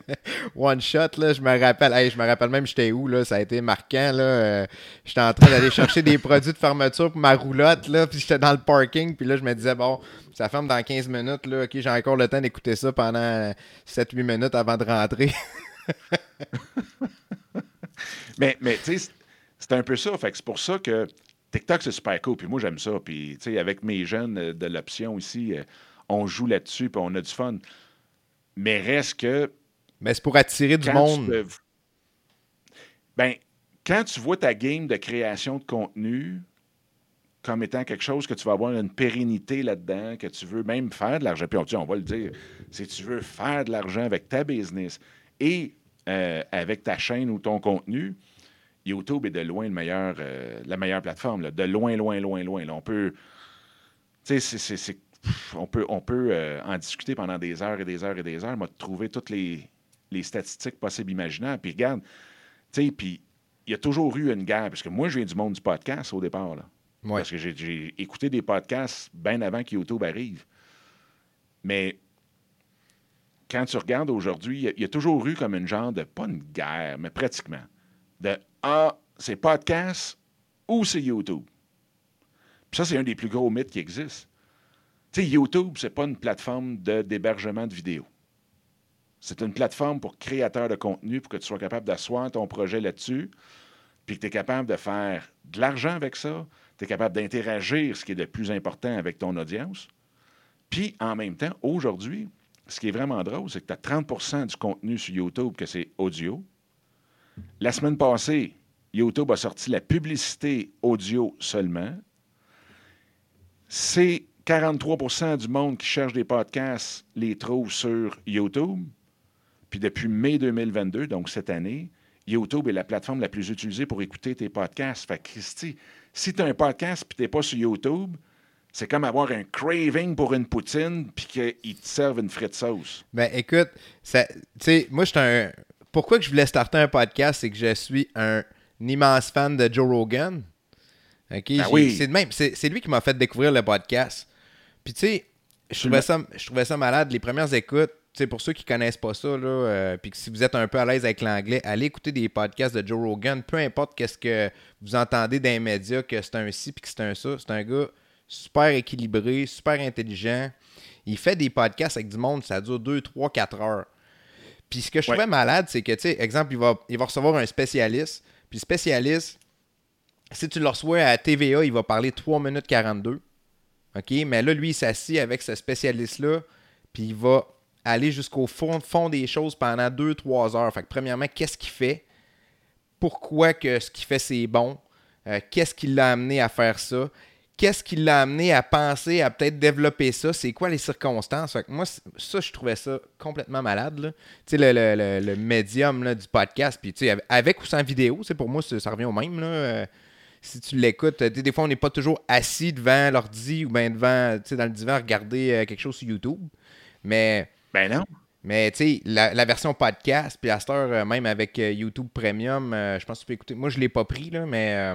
One shot, là. Je me rappelle. je me rappelle même j'étais où, là. Ça a été marquant, là. Euh, j'étais en train d'aller chercher des produits de fermeture pour ma roulotte, là. Puis j'étais dans le parking. Puis là, je me disais, bon, ça ferme dans 15 minutes, là. OK, j'ai encore le temps d'écouter ça pendant 7-8 minutes avant de rentrer. mais, mais tu sais, c'est un peu ça. Fait c'est pour ça que TikTok, c'est super cool. Puis moi, j'aime ça. Puis, tu sais, avec mes jeunes euh, de l'option ici, euh, on joue là-dessus, puis on a du fun. Mais reste que. Mais c'est pour attirer du monde. Ben, quand tu vois ta game de création de contenu comme étant quelque chose que tu vas avoir une pérennité là-dedans, que tu veux même faire de l'argent, puis on, on va le dire, si tu veux faire de l'argent avec ta business et euh, avec ta chaîne ou ton contenu, YouTube est de loin le meilleur, euh, la meilleure plateforme. De loin, loin, loin, loin. on peut. Tu sais, on peut, on peut euh, en discuter pendant des heures et des heures et des heures. M'a trouvé toutes les, statistiques possibles imaginables. Puis regarde, tu sais, puis il y a toujours eu une guerre. Parce que moi, je viens du monde du podcast au départ. Là. Parce que j'ai écouté des podcasts bien avant que YouTube arrive. Mais quand tu regardes aujourd'hui, il y, a toujours eu comme une genre de, pas une guerre, mais pratiquement, de ah, c'est podcast ou c'est YouTube. Puis ça, c'est un des plus gros mythes qui existent. Tu sais, YouTube, c'est pas une plateforme d'hébergement de, vidéos. C'est une plateforme pour créateurs de contenu, pour que tu sois capable d'asseoir ton projet là-dessus, puis que tu es capable de faire de l'argent avec ça, tu es capable d'interagir, ce qui est le plus important avec ton audience. Puis, en même temps, aujourd'hui, ce qui est vraiment drôle, c'est que tu as 30% du contenu sur YouTube que c'est audio, la semaine passée, YouTube a sorti la publicité audio seulement. C'est 43% du monde qui cherche des podcasts les trouve sur YouTube. Puis depuis mai 2022, donc cette année, YouTube est la plateforme la plus utilisée pour écouter tes podcasts. Fait Christy, si tu as un podcast et tu n'es pas sur YouTube, c'est comme avoir un craving pour une poutine puis qu'ils te servent une frite sauce. Ben écoute, tu sais, moi je suis un pourquoi que je voulais starter un podcast, c'est que je suis un, immense fan de Joe Rogan. Ok, ben C'est même, c'est lui qui m'a fait découvrir le podcast. Puis tu sais, je trouvais ça, je trouvais ça malade. Les premières écoutes, pour ceux qui connaissent pas ça, là, euh, puis que si vous êtes un peu à l'aise avec l'anglais, allez écouter des podcasts de Joe Rogan. Peu importe qu'est-ce que vous entendez dans les médias, que c'est un ci puis que c'est un ça. C'est un gars super équilibré, super intelligent. Il fait des podcasts avec du monde, ça dure 2, 3, 4 heures. Puis ce que je trouvais malade, c'est que, tu sais, exemple, il va, il va recevoir un spécialiste. Puis spécialiste, si tu le reçois à TVA, il va parler 3 minutes 42. OK? Mais là, lui, il s'assit avec ce spécialiste-là. Puis il va aller jusqu'au fond, fond des choses pendant 2-3 heures. Fait que premièrement, qu'est-ce qu'il fait? Pourquoi que ce qu'il fait c'est bon? Euh, qu'est-ce qui l'a amené à faire ça? Qu'est-ce qui l'a amené à penser à peut-être développer ça? C'est quoi les circonstances? Fait que moi, ça, je trouvais ça complètement malade. Tu sais, le, le, médium du podcast, puis tu sais, avec ou sans vidéo, pour moi, ça, revient au même. Là. Euh, si tu l'écoutes, des fois, on n'est pas toujours assis devant l'ordi ou bien devant, dans le divan à regarder euh, quelque chose sur YouTube. Mais. Ben non. Mais tu sais, la, version podcast, puis à cette heure, euh, même avec YouTube Premium, je pense que tu peux écouter. Moi, je ne l'ai pas pris, là, mais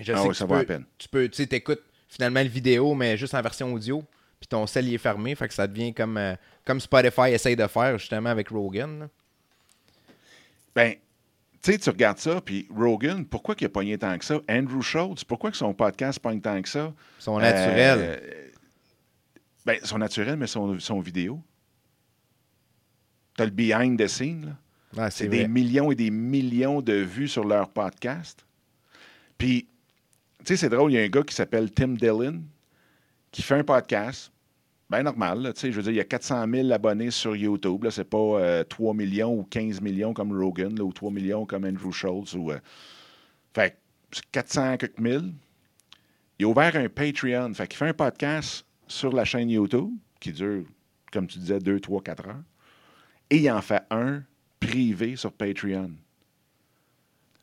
je ah sais que ça tu, peux, peine. tu peux, tu sais, t'écoutes finalement le vidéo, mais juste en version audio, puis ton cell est fermé, fait que ça devient comme, comme Spotify essaye de faire justement avec Rogan. Ben, tu sais, tu regardes ça, puis Rogan, pourquoi il a pogné tant que ça? Andrew Schultz, pourquoi que son podcast pogne tant que ça? Son naturel. Euh, ben, son naturel, mais son, son vidéo. Tu as le behind the scene, là. c'est des millions et des millions de vues sur leur podcast. Puis, tu sais, c'est drôle, il y a un gars qui s'appelle Tim Dillon qui fait un podcast Bien normal. je veux dire, il y a 400 000 abonnés sur YouTube. Ce n'est pas 3 euh, millions ou 15 millions comme Rogan ou 3 millions comme Andrew Schultz. Ou, euh, fait 400 quelques mille. Il a ouvert un Patreon. Fait qu'il fait un podcast sur la chaîne YouTube qui dure, comme tu disais, 2, 3, 4 heures. Et il en fait un privé sur Patreon.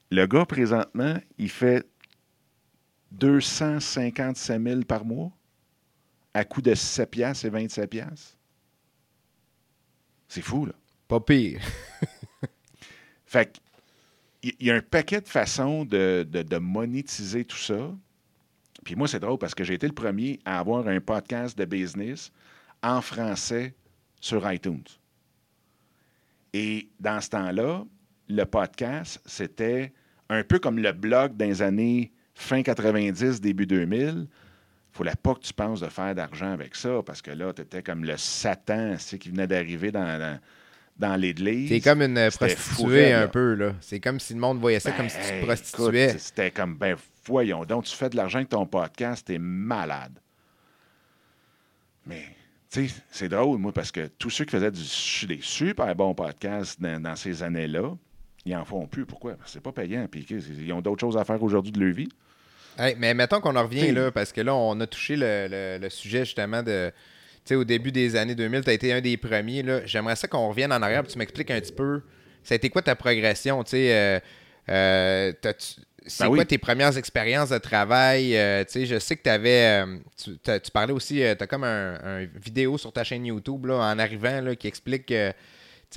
Le gars, présentement, il fait 257 000 par mois à coût de 7 piastres et 27 piastres. C'est fou, là. Pas pire. fait il y a un paquet de façons de, monétiser tout ça. Puis moi, c'est drôle parce que j'ai été le premier à avoir un podcast de business en français sur iTunes. Et dans ce temps-là, le podcast, c'était un peu comme le blog les années fin 90, début 2000 fallait pas que tu penses de faire d'argent avec ça, parce que là, tu étais comme le Satan qui venait d'arriver dans, dans, l'église. C'est comme une prostituée un peu, là. C'est comme si le monde voyait ça comme si tu te prostituais. C'était comme, ben voyons, donc tu fais de l'argent avec ton podcast, t'es malade. Mais, tu sais, c'est drôle, moi, parce que tous ceux qui faisaient du, des super bons podcasts dans, ces années-là, ils en font plus. Pourquoi? Parce que c'est pas payant. Puis ils ont d'autres choses à faire aujourd'hui de leur vie mais mettons qu'on en revient là, parce que là, on a touché le, sujet justement de. Tu sais, au début des années 2000, tu as été un des premiers. J'aimerais ça qu'on revienne en arrière et tu m'expliques un petit peu. Ça a été quoi ta progression? Tu sais, euh, euh, c'est ben quoi tes premières expériences de travail? Euh, tu sais, je sais que tu avais. Tu, parlais aussi, tu as comme un, vidéo sur ta chaîne YouTube là, en arrivant là, qui explique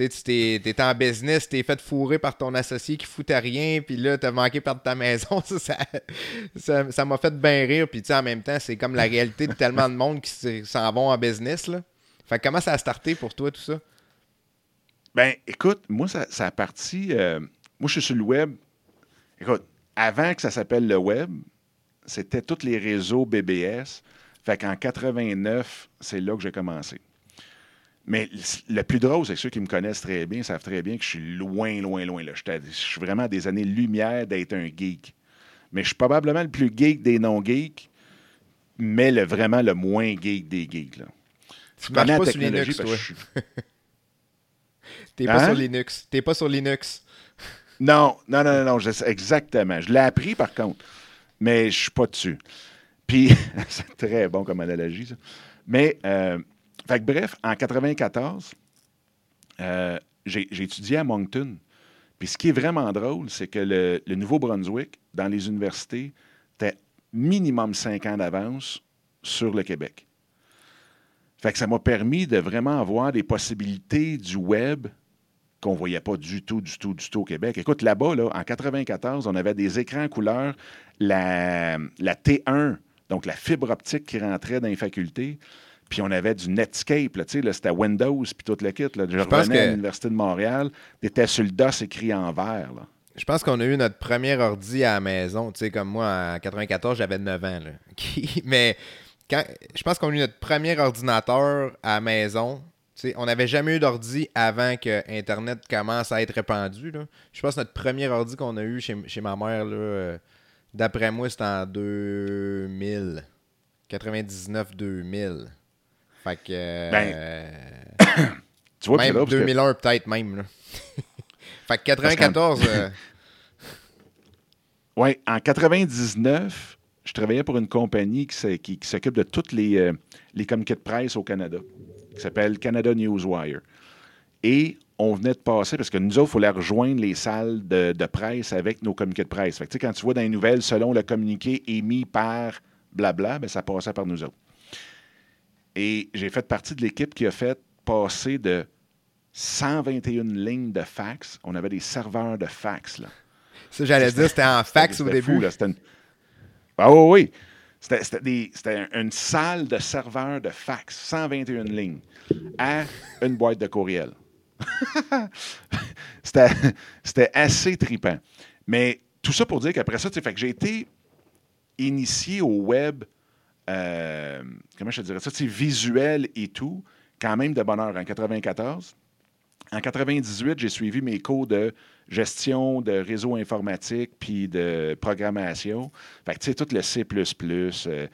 tu sais, tu en business, t'es fait fourrer par ton associé qui foutait rien, puis là, t'as manqué perdre ta maison. Ça m'a fait bien rire. Puis, tu sais, en même temps, c'est comme la réalité de tellement de monde qui s'en vont en business. Fait comment ça a starté pour toi, tout ça? Ben, écoute, moi, ça, a parti... Euh, moi, je suis sur le web. Écoute, avant que ça s'appelle le web, c'était tous les réseaux BBS. Fait qu'en 89, c'est là que j'ai commencé. Mais le plus drôle, c'est que ceux qui me connaissent très bien savent très bien que je suis loin, loin, loin. Là. Je suis vraiment à des années-lumière d'être un geek. Mais je suis probablement le plus geek des non-geeks, mais le, vraiment le moins geek des geeks. Là. Tu connais la technologie Linux, parce que T'es pas sur hein? Linux. T'es pas sur Linux. non, non, non, non, exactement. Je l'ai appris par contre, mais je suis pas dessus. Puis, c'est très bon comme analogie, ça. Mais euh, fait bref, en 94, euh, j'ai étudié à Moncton. Puis ce qui est vraiment drôle, c'est que le, Nouveau-Brunswick, dans les universités, était minimum cinq ans d'avance sur le Québec. Fait que ça m'a permis de vraiment avoir des possibilités du web qu'on ne voyait pas du tout, du tout, du tout au Québec. Écoute, là-bas, là, en 94, on avait des écrans couleurs, la, la T1, donc la fibre optique qui rentrait dans les facultés. Puis on avait du Netscape, là, là, c'était Windows, puis toute le kit. Là. Je, revenais à l'Université de Montréal, t'étais sur le DOS écrit en vert. Là. Je pense qu'on a eu notre premier ordi à la maison. Tu sais, comme moi, en 94, j'avais 9 ans. Là. Mais quand, je pense qu'on a eu notre premier ordinateur à la maison. Tu sais, on n'avait jamais eu d'ordi avant que Internet commence à être répandu. Là. Je pense que notre premier ordi qu'on a eu chez, chez ma mère, là, euh, d'après moi, c'était en 2000. 99-2000. Fait que. Ben, euh, tu vois, même puis là, parce que- 2001 peut-être même. Là. fait que 94. euh, Oui, en 99, je travaillais pour une compagnie qui, s'est- qui- qui s'occupe de toutes les, euh, les communiqués de presse au Canada, qui s'appelle Canada Newswire. Et on venait de passer, parce que nous autres, il fallait rejoindre les salles de, de presse avec nos communiqués de presse. Fait que, quand tu vois dans les nouvelles, selon le communiqué émis par blabla, ben, ça passait par nous autres. Et j'ai fait partie de l'équipe qui a fait passer de 121 lignes de fax. On avait des serveurs de fax, là. ça, j'allais dire, c'était en fax au C'était fou, début. là. Une- Ah oui, oui. C'était, des- une salle de serveurs de fax, 121 lignes, à une boîte de courriel. c'était, assez tripant. Mais tout ça pour dire qu'après ça, fait que j'ai été initié au web, euh, comment je te dirais ça, sais, visuel et tout, quand même de bonheur en 94. En 98, j'ai suivi mes cours de gestion de réseau informatique puis de programmation. Fait que, tu sais, tout le C++, euh,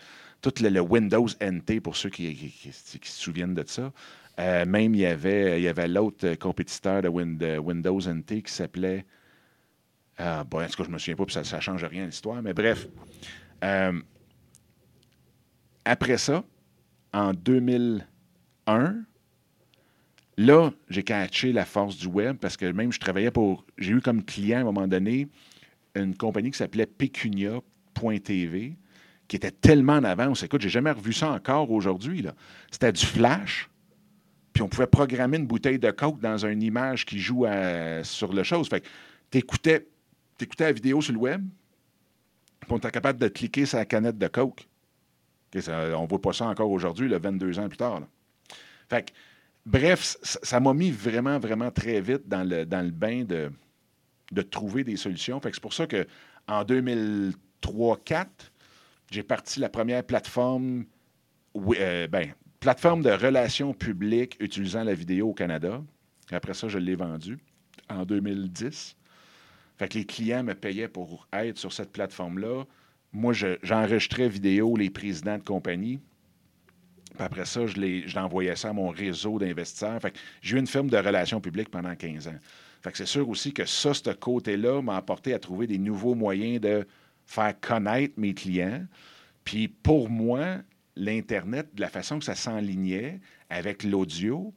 tout le, Windows NT pour ceux qui, se souviennent de ça. Euh, même, il y avait, y avait l'autre compétiteur de, Win- de Windows NT qui s'appelait... Ah, bon, en tout cas, je me souviens pas, puis ça ne change rien l'histoire, mais bref. Après ça, en 2001, Là, j'ai catché la force du web parce que même je travaillais pour. J'ai eu comme client à un moment donné une compagnie qui s'appelait Pecunia.tv qui était tellement en avance. Écoute, j'ai jamais revu ça encore aujourd'hui. C'était du flash, puis on pouvait programmer une bouteille de coke dans une image qui joue sur le chose. Fait que t'écoutais, t'écoutais la vidéo sur le web, puis on était capable de cliquer sur la canette de coke. On ne voit pas ça encore aujourd'hui, là, 22 ans plus tard. Fait que, bref, ça m'a mis vraiment, vraiment très vite dans le, dans le bain de, de trouver des solutions. C'est pour ça que en 2003-4, j'ai parti la première plateforme, euh, ben, plateforme de relations publiques utilisant la vidéo au Canada. Après ça, je l'ai vendue en 2010. Fait que les clients me payaient pour être sur cette plateforme-là. Moi, je- j'enregistrais vidéo les présidents de compagnie. Puis après ça, je l'envoyais ça à mon réseau d'investisseurs. Fait j'ai eu une firme de relations publiques pendant 15 ans. Fait que c'est sûr aussi que ça, ce côté-là, m'a apporté à trouver des nouveaux moyens de faire connaître mes clients. Puis pour moi, l'Internet, de la façon que ça s'enlignait avec l'audio,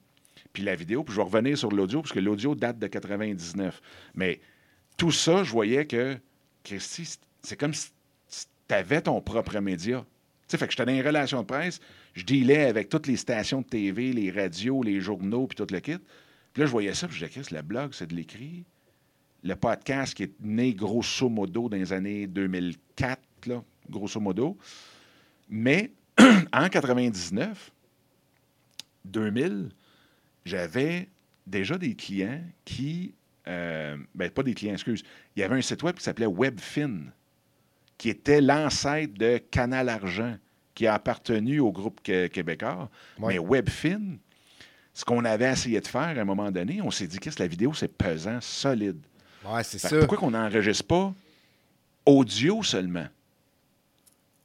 puis la vidéo, puis je vais revenir sur l'audio, parce que l'audio date de 99. Mais tout ça, je voyais que, Christy, c'est comme si tu avais ton propre média. Tu sais, fait que j'étais dans les relations de presse, je dealais avec toutes les stations de TV, les radios, les journaux, puis tout le kit. Puis là, je voyais ça, puis je disais, Chris, le blog, c'est de l'écrit. Le podcast qui est né grosso modo dans les années 2004, là, grosso modo. Mais en 99, 2000, j'avais déjà des clients qui. euh, ben, pas des clients, excuse. Il y avait un site web qui s'appelait Webfin, qui était l'ancêtre de Canal Argent, qui a appartenu au groupe québécois. Ouais. Mais Webfin, ce qu'on avait essayé de faire à un moment donné, on s'est dit que la vidéo, c'est pesant, solide. Ouais, c'est ça. pourquoi qu'on n'enregistre pas audio seulement?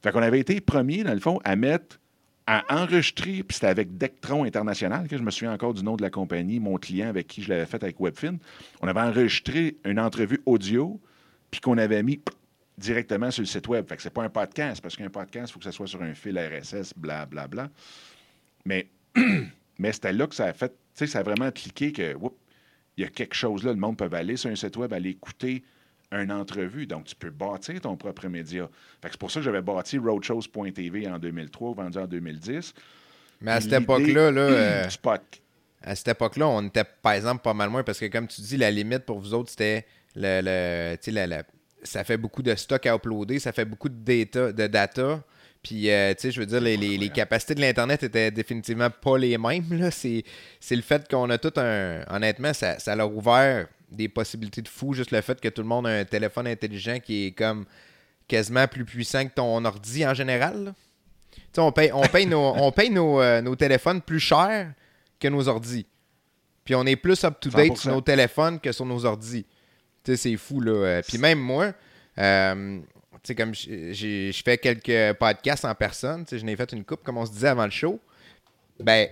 Fait qu'on avait été premiers, dans le fond, à mettre, à enregistrer, puis c'était avec Dectron International, que je me souviens encore du nom de la compagnie, mon client avec qui je l'avais fait avec Webfin. On avait enregistré une entrevue audio, puis qu'on avait mis directement sur le site web. Fait que c'est pas un podcast, parce qu'un podcast, il faut que ça soit sur un fil RSS, blablabla. Bla, bla. Mais, mais c'était là que ça a fait, tu sais, ça a vraiment cliqué que, il y a quelque chose là, le monde peut aller sur un site web, aller écouter une entrevue. Donc, tu peux bâtir ton propre média. Fait que c'est pour ça que j'avais bâti roadshows.tv en 2003, vendu en 2010. Mais à cette époque-là, là, euh, à cette époque-là, on était par exemple pas mal moins parce que comme tu dis, la limite pour vous autres, c'était le, le la- la- ça fait beaucoup de stock à uploader, ça fait beaucoup de data, de data. Puis, euh, tu sais, je veux dire, les, les- les capacités de l'Internet étaient définitivement pas les mêmes. là. C'est c'est le fait qu'on a tout un. Honnêtement, ça, ça leur a ouvert des possibilités de fou. Juste le fait que tout le monde a un téléphone intelligent qui est comme quasiment plus puissant que ton ordi en général. Tu sais, on paye, on paye, nos, on paye nos, euh, nos téléphones plus cher que nos ordis. Puis on est plus up-to-date 100%. sur nos téléphones que sur nos ordis. Tu sais, c'est fou, là. Euh, Puis même moi, euh, tu sais, comme je fais quelques podcasts en personne, tu sais, je n'ai fait une coupe, comme on se disait avant le show. Ben,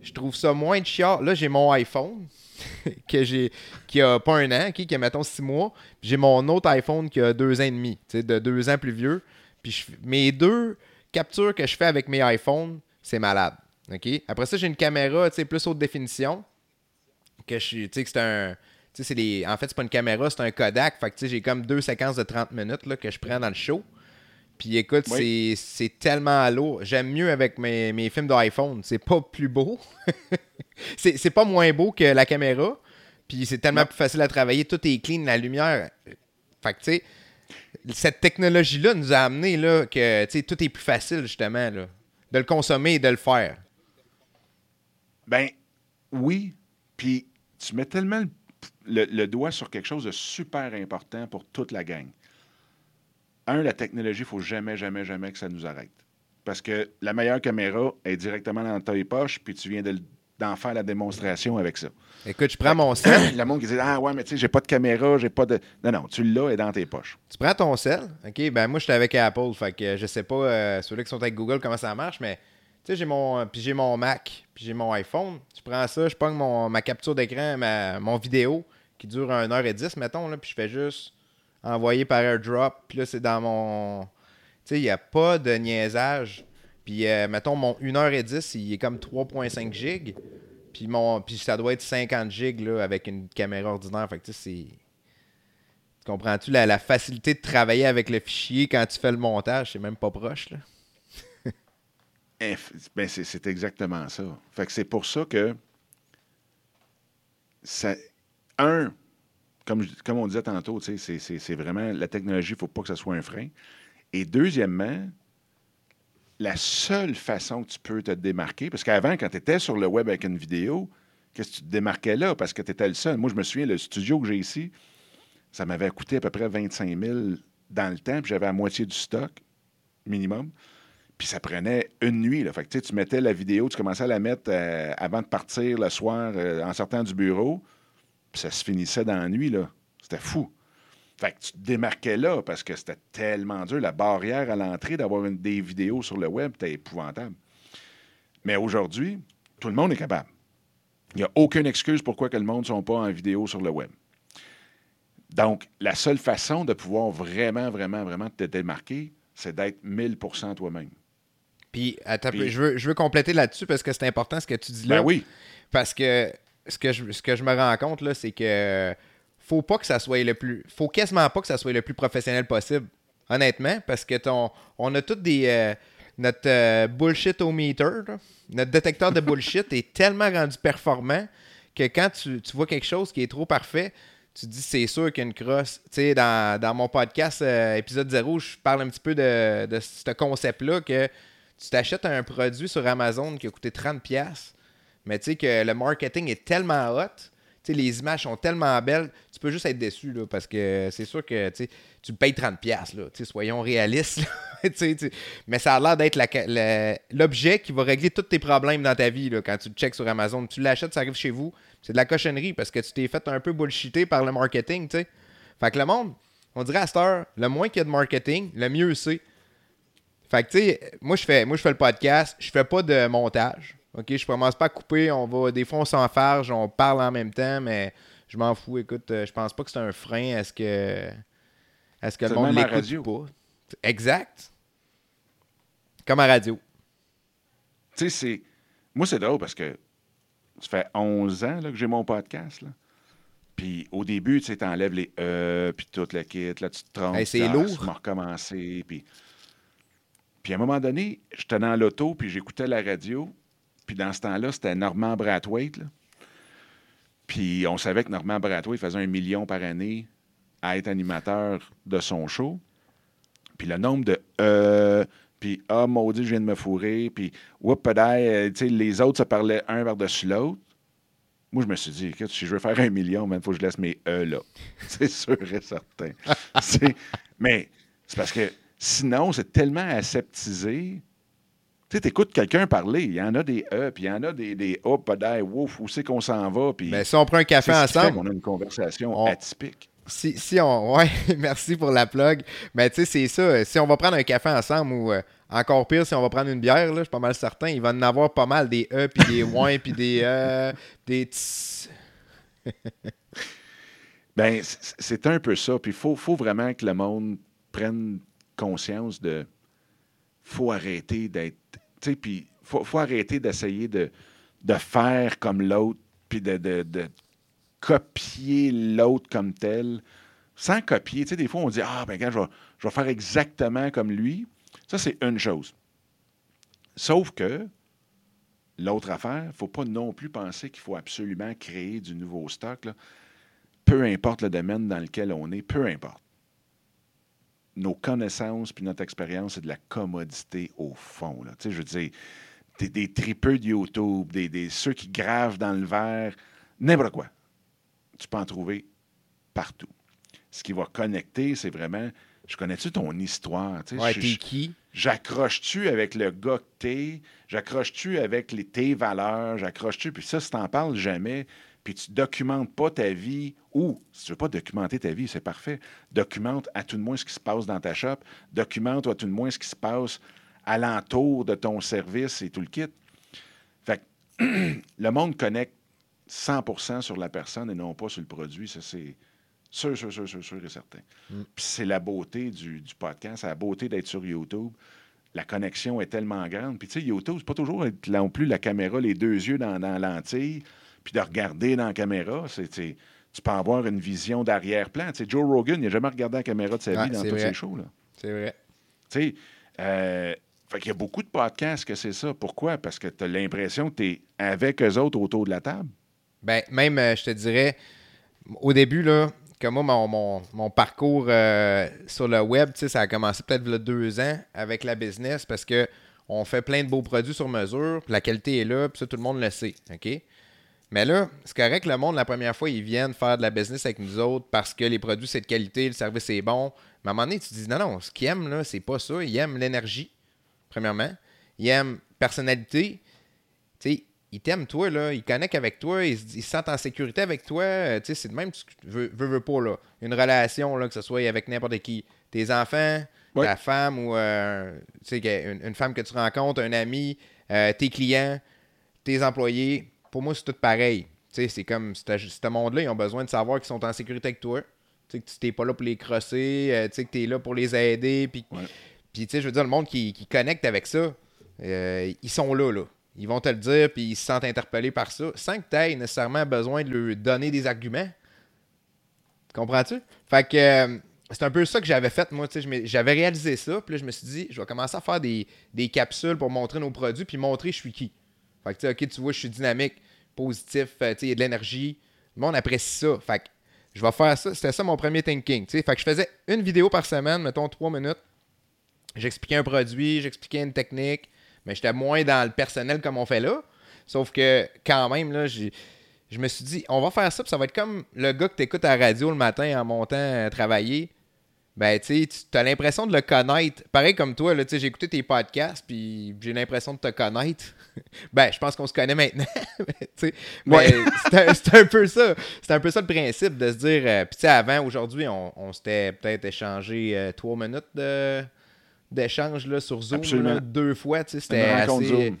je trouve ça moins de chiant. Là, j'ai mon iPhone que j'ai qui a pas un an, qui a mettons six mois. J'ai mon autre iPhone qui a deux ans et demi, de deux ans plus vieux. Puis mes deux captures que je fais avec mes iPhones, c'est malade. OK? Après ça, j'ai une caméra plus haute définition. Que je tu sais, que c'est un. Les, en fait, c'est pas une caméra, c'est un Kodak. Fait que j'ai comme deux séquences de 30 minutes là, que je prends dans le show. Puis écoute, c'est tellement lourd. J'aime mieux avec mes, mes films d'iPhone. C'est pas plus beau. c'est pas moins beau que la caméra. Puis c'est tellement plus facile à travailler. Tout est clean, la lumière. Fait que tu sais, cette technologie-là nous a amené là, que tout est plus facile, justement, là, de le consommer et de le faire. Ben oui. Puis tu mets tellement le, doigt sur quelque chose de super important pour toute la gang. Un, la technologie, il ne faut jamais, jamais, jamais que ça nous arrête. Parce que la meilleure caméra est directement dans ta poche, puis tu viens d'en faire la démonstration avec ça. Écoute, je prends mon sel. Le monde qui dit Ah ouais, mais tu sais, j'ai pas de caméra, j'ai pas de. Non, non, tu l'as et dans tes poches. Tu prends ton sel. OK, ben moi, je suis avec Apple, fait que je sais pas, euh, ceux-là qui sont avec Google, comment ça marche, mais tu sais, j'ai mon. Puis j'ai mon Mac, puis j'ai mon iPhone. Je prends ça, je prends mon, ma capture d'écran, ma, mon vidéo, qui dure 1h10, mettons, là, puis je fais juste envoyer par AirDrop. Puis là, c'est dans mon. Tu sais, il n'y a pas de niaisage. Puis, euh, mettons, mon 1h10, il est comme 3.5 gigs. Puis, mon, puis ça doit être 50 gigs là, avec une caméra ordinaire. Fait que tu sais, c'est. Tu comprends-tu la, facilité de travailler avec le fichier quand tu fais le montage? C'est même pas proche, là. Ben c'est exactement ça. Fait que c'est pour ça que. Ça, un, comme, on disait tantôt, c'est vraiment la technologie, il ne faut pas que ce soit un frein. Et deuxièmement, la seule façon que tu peux te démarquer, parce qu'avant, quand tu étais sur le web avec une vidéo, qu'est-ce que tu te démarquais là? Parce que tu étais le seul. Moi, je me souviens, le studio que j'ai ici, ça m'avait coûté à peu près 25 000 dans le temps, puis j'avais la moitié du stock, minimum. Puis ça prenait une nuit. Tu mettais la vidéo, tu commençais à la mettre euh, avant de partir le soir euh, en sortant du bureau, ça se finissait dans la nuit. Là. C'était fou. Fait que tu te démarquais là parce que c'était tellement dur. La barrière à l'entrée d'avoir des vidéos sur le web, c'était épouvantable. Mais aujourd'hui, tout le monde est capable. Il n'y a aucune excuse pourquoi que le monde ne sont pas en vidéo sur le web. Donc, la seule façon de pouvoir vraiment, vraiment, vraiment te démarquer, c'est d'être 1000% toi-même. Puis, je, veux, je veux compléter là-dessus parce que c'est important ce que tu dis là. Ben oui. Parce que ce que je, ce que je me rends compte, là, c'est que faut pas que ça soit le plus. Faut quasiment pas que ça soit le plus professionnel possible. Honnêtement, parce que ton, on a tous des. Euh, notre euh, bullshit au meter, notre détecteur de bullshit est tellement rendu performant que quand tu, vois quelque chose qui est trop parfait, tu te dis c'est sûr qu'il y a une crosse. Tu sais, dans, mon podcast euh, épisode 0, je parle un petit peu de, de ce concept-là que tu t'achètes un produit sur Amazon qui a coûté 30$, mais tu sais que le marketing est tellement hot les images sont tellement belles, tu peux juste être déçu là, parce que c'est sûr que tu payes 30$. soyons réalistes. mais ça a l'air d'être l'objet qui va régler tous tes problèmes dans ta vie là, quand tu checks sur Amazon. Tu l'achètes, ça arrive chez vous. C'est de la cochonnerie parce que tu t'es fait un peu bullshiter par le marketing. T'sais. Fait que le monde, on dirait à cette heure, le moins qu'il y a de marketing, le mieux c'est. Fait que tu sais, moi je fais moi je fais le podcast, je fais pas de montage. OK, je commence pas à couper, on va des fois on s'enfarge, on parle en même temps, mais je m'en fous. Écoute, euh, je pense pas que c'est un frein. Est-ce que est-ce que le monde l'écoute pas Exact. Comme à radio. Tu sais, c'est moi c'est drôle parce que ça fait 11 ans là, que j'ai mon podcast là. Puis au début, tu sais, t'enlèves les E, puis toute la kit, là, tu te trompes. c'est lourd. Tu m'as recommencé, puis... Puis à un moment donné, j'étais dans l'auto, puis j'écoutais la radio, puis dans ce temps-là, c'était Normand Brathwaite. Puis on savait que Normand Brathwaite faisait un million par année à être animateur de son show. Puis le nombre de euh, puis ah maudit, je viens de me fourrer, puis whoop euh, sais, les autres se parlaient un par-dessus l'autre. Moi, je me suis dit, écoute, si je veux faire un million, il faut que je laisse mes E là. c'est sûr et certain. mais c'est parce que sinon, c'est tellement aseptisé tu sais, t'écoutes quelqu'un parler, il y en a des E, puis il y en a des, des hop, des wouf, où c'est qu'on s'en va. Puis, Mais si on prend un café ensemble. on a une conversation atypique. Si, si on. Ouais, merci pour la plug. Mais tu sais, c'est ça. Si on va prendre un café ensemble ou euh, encore pire si on va prendre une bière, là, je suis pas mal certain. Il va en avoir pas mal des E, puis des ouin, puis des E, des tss. ben, c'est un peu ça. Puis il faut, faut vraiment que le monde prenne conscience de. faut arrêter d'être. Puis faut, faut arrêter d'essayer de, faire comme l'autre, puis de, copier l'autre comme tel, sans copier. Tu sais, des fois, on dit Ah, ben, gars, je vais faire exactement comme lui. Ça, c'est une chose. Sauf que, l'autre affaire, il ne faut pas non plus penser qu'il faut absolument créer du nouveau stock. Peu importe le domaine dans lequel on est, peu importe. Nos connaissances puis notre expérience, c'est de la commodité au fond. Là. Tu sais, je veux dire, des, des tripeux de YouTube, des, des, ceux qui gravent dans le verre, n'importe quoi. Tu peux en trouver partout. Ce qui va connecter, c'est vraiment je connais-tu ton histoire? ouais, t'es qui? J'accroche-tu avec le gars que t'es? J'accroche-tu avec les, tes valeurs? J'accroche-tu? Puis ça, si t'en parles jamais, puis tu documentes pas ta vie, ou si tu veux pas documenter ta vie, c'est parfait. Documente à tout de moins ce qui se passe dans ta shop. Documente à tout de moins ce qui se passe alentour de ton service et tout le kit. Fait que le monde connecte 100 sur la personne et non pas sur le produit. Ça, c'est Sûr, sûr, sûr, sûr, sûr et certain. Mm. Puis c'est la beauté du, podcast, c'est la beauté d'être sur YouTube. La connexion est tellement grande. Puis tu sais, YouTube, c'est pas toujours non plus la caméra, les deux yeux dans, dans la lentille, puis de regarder dans la caméra. C'est, tu peux avoir une vision d'arrière-plan. Tu sais, Joe Rogan, il n'a jamais regardé la caméra de sa vie dans tous ses shows. C'est vrai. Tu sais, euh, fait qu'il y a beaucoup de podcasts que c'est ça. Pourquoi? Parce que tu as l'impression que tu es avec eux autres autour de la table. Ben, même, euh, je te dirais, au début, là, comme moi, mon, parcours euh, sur le web, ça a commencé peut-être il y a deux ans avec la business parce que on fait plein de beaux produits sur mesure, la qualité est là, puis ça, tout le monde le sait. OK? Mais là, c'est correct que le monde, la première fois, ils viennent faire de la business avec nous autres parce que les produits, c'est de qualité, le service est bon. Mais à un moment donné, tu te dis, non, non, ce qu'ils aiment, là, c'est pas ça. Ils aiment l'énergie, premièrement. Ils aiment personnalité. Tu sais, il t'aime toi, là, il connecte avec toi, il, se sent en sécurité avec toi. Euh, tu sais, c'est de même, tu veux, veux, pas, là. Une relation, là, que ce soit avec n'importe qui. Tes enfants, ta femme ou euh, tu sais, une, femme que tu rencontres, un ami, euh, tes clients, tes employés. Pour moi, c'est tout pareil. C'est comme, ce monde-là, ils ont besoin de savoir qu'ils sont en sécurité avec toi. Tu sais, que tu n'es pas là pour les crosser, tu sais, que tu es là pour les aider. Puis, sais, je veux dire, le monde qui, qui connecte avec ça, ils sont là, là. Ils vont te le dire, puis ils se sentent interpellés par ça, sans que tu aies nécessairement besoin de leur donner des arguments. Comprends-tu? Fait que euh, c'est un peu ça que j'avais fait, moi. J'avais réalisé ça, puis là, je me suis dit, je vais commencer à faire des, capsules pour montrer nos produits, puis montrer je suis qui. Fait que, ok, tu vois, je suis dynamique, positif, euh, il y a de l'énergie. Le monde apprécie ça. Fait que je vais faire ça. C'était ça mon premier thinking. Fait que je faisais une vidéo par semaine, mettons trois minutes. J'expliquais un produit, j'expliquais une technique, mais j'étais moins dans le personnel comme on fait là. Sauf que quand même, là, je me suis dit, on va faire ça, puis ça va être comme le gars que tu écoutes à la radio le matin en montant à travailler. Ben, tu sais, tu as l'impression de le connaître. Pareil comme toi, là, tu sais, j'ai écouté tes podcasts, puis j'ai l'impression de te connaître. ben, je pense qu'on se connaît maintenant. mais c'est un, peu ça. C'est un peu ça le principe de se dire. Euh, puis, tu sais, avant, aujourd'hui, on, s'était peut-être échangé euh, trois minutes de d'échange sur Zoom deux fois. C'était assez.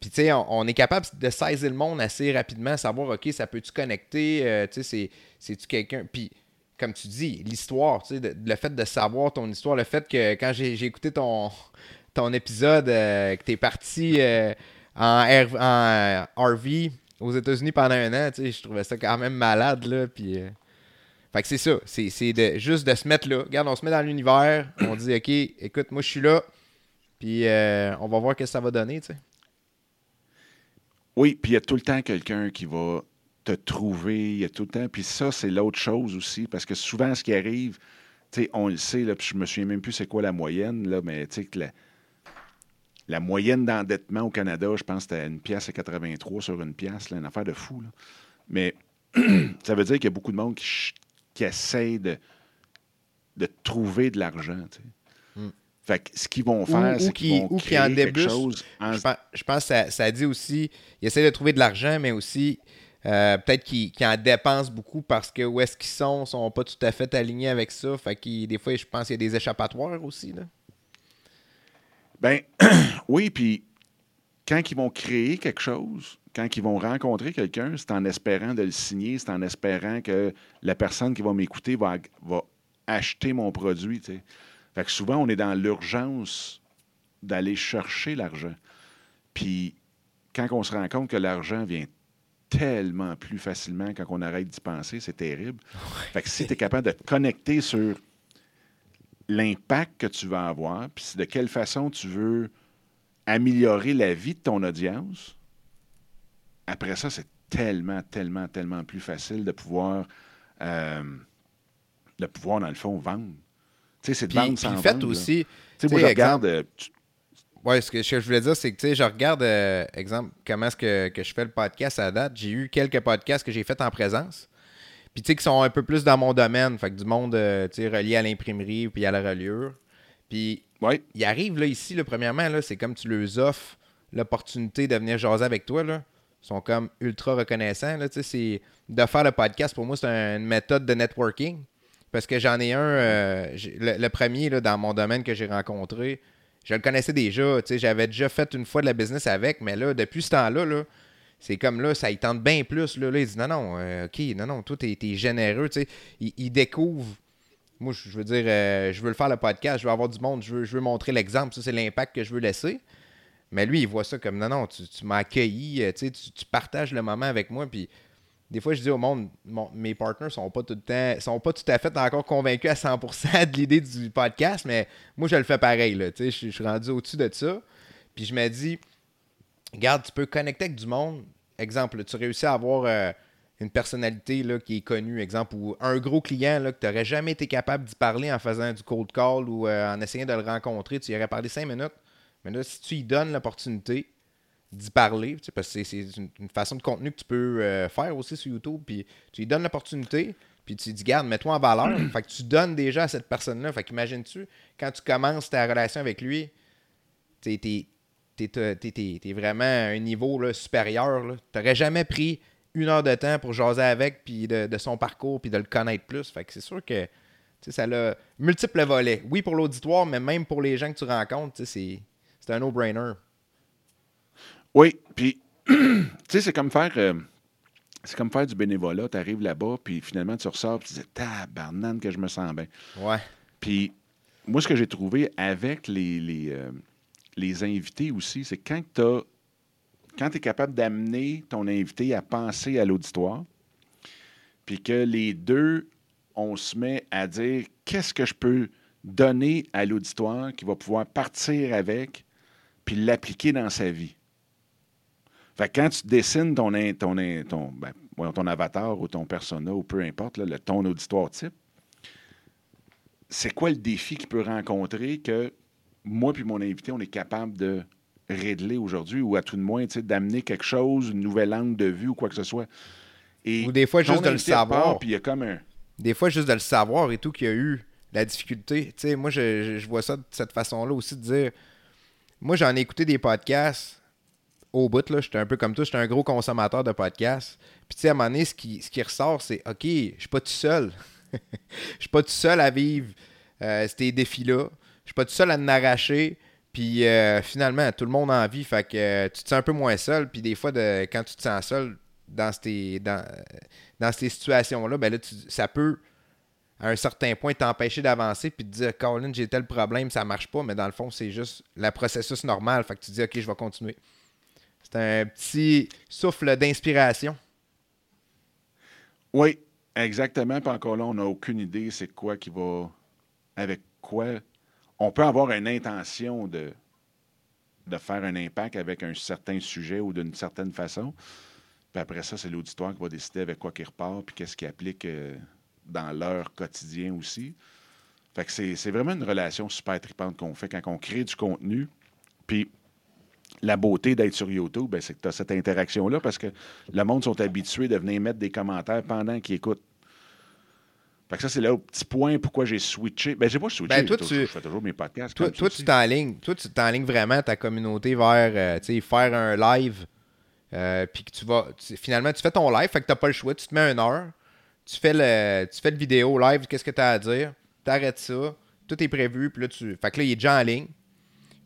Puis, tu sais, on, est capable de saisir le monde assez rapidement, savoir, OK, ça peut-tu connecter, euh, tu sais, c'est-tu quelqu'un? Puis, comme tu dis, l'histoire, tu le fait de savoir ton histoire, le fait que quand j'ai écouté ton, épisode, euh, que tu es parti euh, en, RV aux États-Unis pendant un an, je trouvais ça quand même malade, là. Puis. Fait que c'est ça. C'est juste de se mettre là. Regarde, on se met dans l'univers. On dit, OK, écoute, moi, je suis là. Puis euh, on va voir ce que ça va donner. Oui, puis il y a tout le temps quelqu'un qui va te trouver. Il y a tout le temps. Puis ça, c'est l'autre chose aussi. Parce que souvent, ce qui arrive, tu sais, on le sait, là, puis je me souviens même plus c'est quoi la moyenne, là, mais tu sais que la, moyenne d'endettement au Canada, je pense que c'était une pièce à 83 sur une pièce, là, une affaire de fou. Là. Mais ça veut dire qu'il y a beaucoup de monde qui, qui essayent de, de trouver de l'argent. Hmm. Fait que ce qu'ils vont faire, c'est qu'ils vont créer en quelque chose. Je, pense, que ça, dit aussi, ils essaient de trouver de l'argent, mais aussi euh, peut-être qu'ils en dépensent beaucoup parce que où est-ce qu'ils sont, ne sont pas tout à fait alignés avec ça. Fait que des fois, je pense qu'il y a des échappatoires aussi. Là. Ben oui, puis quand ils vont créer quelque chose, quand ils vont rencontrer quelqu'un, c'est en espérant de le signer, c'est en espérant que la personne qui va m'écouter va, va acheter mon produit. Fait que souvent, on est dans l'urgence d'aller chercher l'argent. Puis quand on se rend compte que l'argent vient tellement plus facilement quand on arrête d'y penser, c'est terrible. Fait que si tu es capable de te connecter sur l'impact que tu vas avoir, puis de quelle façon tu veux améliorer la vie de ton audience, après ça, c'est tellement, tellement, tellement plus facile de pouvoir, euh, de pouvoir dans le fond, vendre. Tu sais, c'est de vendre sans fait aussi. Tu sais, moi, je regarde. Oui, ce que, je voulais dire, c'est que, tu sais, je regarde, euh, exemple, comment est-ce que, que, je fais le podcast à date. J'ai eu quelques podcasts que j'ai faits en présence. Puis, tu sais, qui sont un peu plus dans mon domaine. Fait que du monde, tu sais, relié à l'imprimerie puis à la reliure. Puis, ouais. ils arrivent, là, ici, là, premièrement, là, c'est comme tu leur offres l'opportunité de venir jaser avec toi, là sont comme ultra reconnaissants. Là, c'est, de faire le podcast, pour moi, c'est une méthode de networking. Parce que j'en ai un, euh, le, premier là, dans mon domaine que j'ai rencontré, je le connaissais déjà. J'avais déjà fait une fois de la business avec, mais là, depuis ce temps-là, là, c'est comme là, ça y tente bien plus. Là, il dit non, non, euh, ok, non, non, toi, t'es, es généreux. Il, il, découvre. Moi, je veux dire, euh, je veux le faire le podcast, je veux avoir du monde, je veux, je veux montrer l'exemple. Ça, c'est l'impact que je veux laisser. Mais lui, il voit ça comme non, non, tu, m'as accueilli, euh, tu, tu, partages le moment avec moi. Puis des fois, je dis au monde, mes partenaires sont pas tout le temps, sont pas tout à fait encore convaincus à 100% de l'idée du podcast, mais moi, je le fais pareil. Là, je, je suis rendu au-dessus de ça. Puis je me dis, regarde, tu peux connecter avec du monde. Exemple, tu réussis à avoir euh, une personnalité là, qui est connue, exemple, ou un gros client là, que tu n'aurais jamais été capable d'y parler en faisant du cold call ou euh, en essayant de le rencontrer. Tu y aurais parlé cinq minutes. Mais là, si tu lui donnes l'opportunité d'y parler, parce que c'est une, façon de contenu que tu peux euh, faire aussi sur YouTube, puis tu lui donnes l'opportunité, puis tu lui dis, garde, mets-toi en valeur. fait que tu donnes déjà à cette personne-là. Fait qu'imagine-tu, quand tu commences ta relation avec lui, t'es es, vraiment à un niveau là, supérieur. Tu n'aurais jamais pris une heure de temps pour jaser avec, puis de, de, son parcours, puis de le connaître plus. Fait que c'est sûr que ça a multiples volets. Oui, pour l'auditoire, mais même pour les gens que tu rencontres, c'est c'est un no-brainer. Oui, puis, tu sais, c'est comme faire. Euh, c'est comme faire du bénévolat. Tu arrives là-bas, puis finalement, tu ressors, puis tu dis Tabarnane que je me sens bien. Ouais. Puis, moi, ce que j'ai trouvé avec les, les, euh, les invités aussi, c'est quand tu quand tu es capable d'amener ton invité à penser à l'auditoire, puis que les deux, on se met à dire qu'est-ce que je peux donner à l'auditoire qui va pouvoir partir avec puis l'appliquer dans sa vie. Fait quand tu dessines ton, ton, ton, ben, ton avatar ou ton persona ou peu importe, le, ton auditoire type, c'est quoi le défi qu'il peut rencontrer que moi puis mon invité, on est capable de régler aujourd'hui ou à tout de moins d'amener quelque chose, une nouvelle angle de vue ou quoi que ce soit? ou des fois juste de le savoir. Puis il y a comme un... Des fois juste de le savoir et tout qu'il y a eu la difficulté. moi, je, je, vois ça de cette façon-là aussi de dire moi, j'en ai écouté des podcasts au bout, là. J'étais un peu comme toi, j'étais un gros consommateur de podcasts. Puis, tu sais, à un moment donné, ce qui, ce qui ressort, c'est OK, je suis pas tout seul. Je suis pas tout seul à vivre euh, ces défis-là. Je suis pas tout seul à m'arracher. Puis euh, finalement, tout le monde en vit. Fait que euh, tu te sens un peu moins seul. Puis des fois, de, quand tu te sens seul dans ces, dans, dans ces situations-là, ben là, ça peut à un certain point t'empêcher d'avancer puis de dire Colin, j'ai tel problème, ça marche pas, mais dans le fond, c'est juste le processus normal. Fait que tu dis OK, je vais continuer. C'est un petit souffle d'inspiration. Oui, exactement. Puis encore là, on n'a aucune idée c'est quoi qui va. Avec quoi. On peut avoir une intention de, de faire un impact avec un certain sujet ou d'une certaine façon. Puis après ça, c'est l'auditoire qui va décider avec quoi il repart puis qu'est-ce qu'il applique. Euh, dans leur quotidien aussi. Fait que c'est vraiment une relation super tripante qu'on fait quand on crée du contenu. Puis la beauté d'être sur YouTube, ben, c'est que tu as cette interaction-là parce que le monde sont habitués de venir mettre des commentaires pendant qu'ils écoutent. Fait que ça, c'est là au petit point pourquoi j'ai switché. Ben, j'ai pas switché. Ben, toi, tu... Je fais toujours mes podcasts. Toi, toi tu t'enlignes. Toi, tu t'enlignes vraiment ta communauté vers euh, faire un live. Euh, puis que tu vas. finalement, tu fais ton live, fait que t'as pas le choix. Tu te mets une heure tu fais le, tu fais le vidéo live, qu'est-ce que tu as à dire, tu arrêtes ça, tout est prévu, puis là, tu. Fait que là, il est déjà en ligne.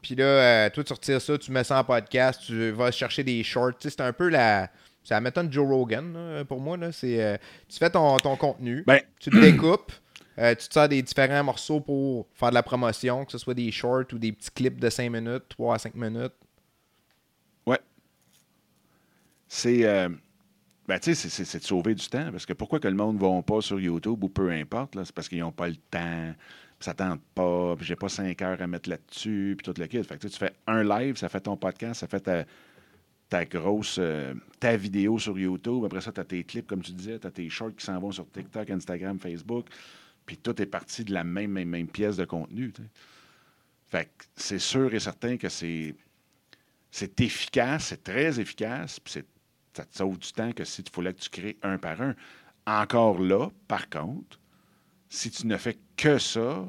Puis là, toi, tu retires ça, tu mets ça en podcast, tu vas chercher des shorts. C'est un peu la. C'est la méthode Joe Rogan, pour moi. Là. C'est, tu fais ton, ton contenu, ben... tu le découpes, tu te sers des différents morceaux pour faire de la promotion, que ce soit des shorts ou des petits clips de 5 minutes, 3 à 5 minutes. Ouais. C'est. Ben, tu sais, c'est de sauver du temps. Parce que pourquoi que le monde ne va pas sur YouTube ou peu importe, c'est parce qu'ils n'ont pas le temps, ça tente pas, puis j'ai pas cinq heures à mettre là-dessus, puis tout le kit. Fait que tu fais un live, ça fait ton podcast, ça fait ta, grosse, euh, ta vidéo sur YouTube. Après ça, tu as tes clips, comme tu disais, tu as tes shorts qui s'en vont sur TikTok, Instagram, Facebook. Puis tout est parti de la même, même, même pièce de contenu. Fait que c'est sûr et certain que c'est, c'est efficace, c'est très efficace, puis ça te sauve du temps que si tu voulais que tu crées un par un. Encore là, par contre, si tu ne fais que ça,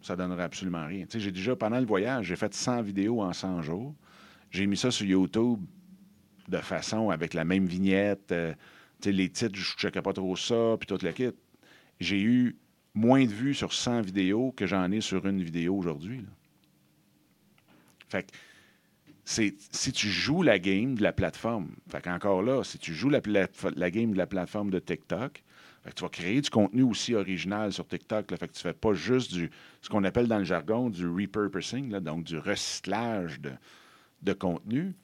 ça ne donnerait absolument rien. Tu sais, j'ai déjà, pendant le voyage, j'ai fait 100 vidéos en 100 jours. J'ai mis ça sur YouTube de façon avec la même vignette. Euh, tu sais, les titres, je ne checkais pas trop ça, puis tout le kit. J'ai eu moins de vues sur 100 vidéos que j'en ai sur une vidéo aujourd'hui. Fait que si tu joues la game de la plateforme, fait encore là, si tu joues la, la game de la plateforme de TikTok, tu vas créer du contenu aussi original sur TikTok. Fait que tu fais pas juste du ce qu'on appelle dans le jargon du repurposing, donc du recyclage de, de contenu.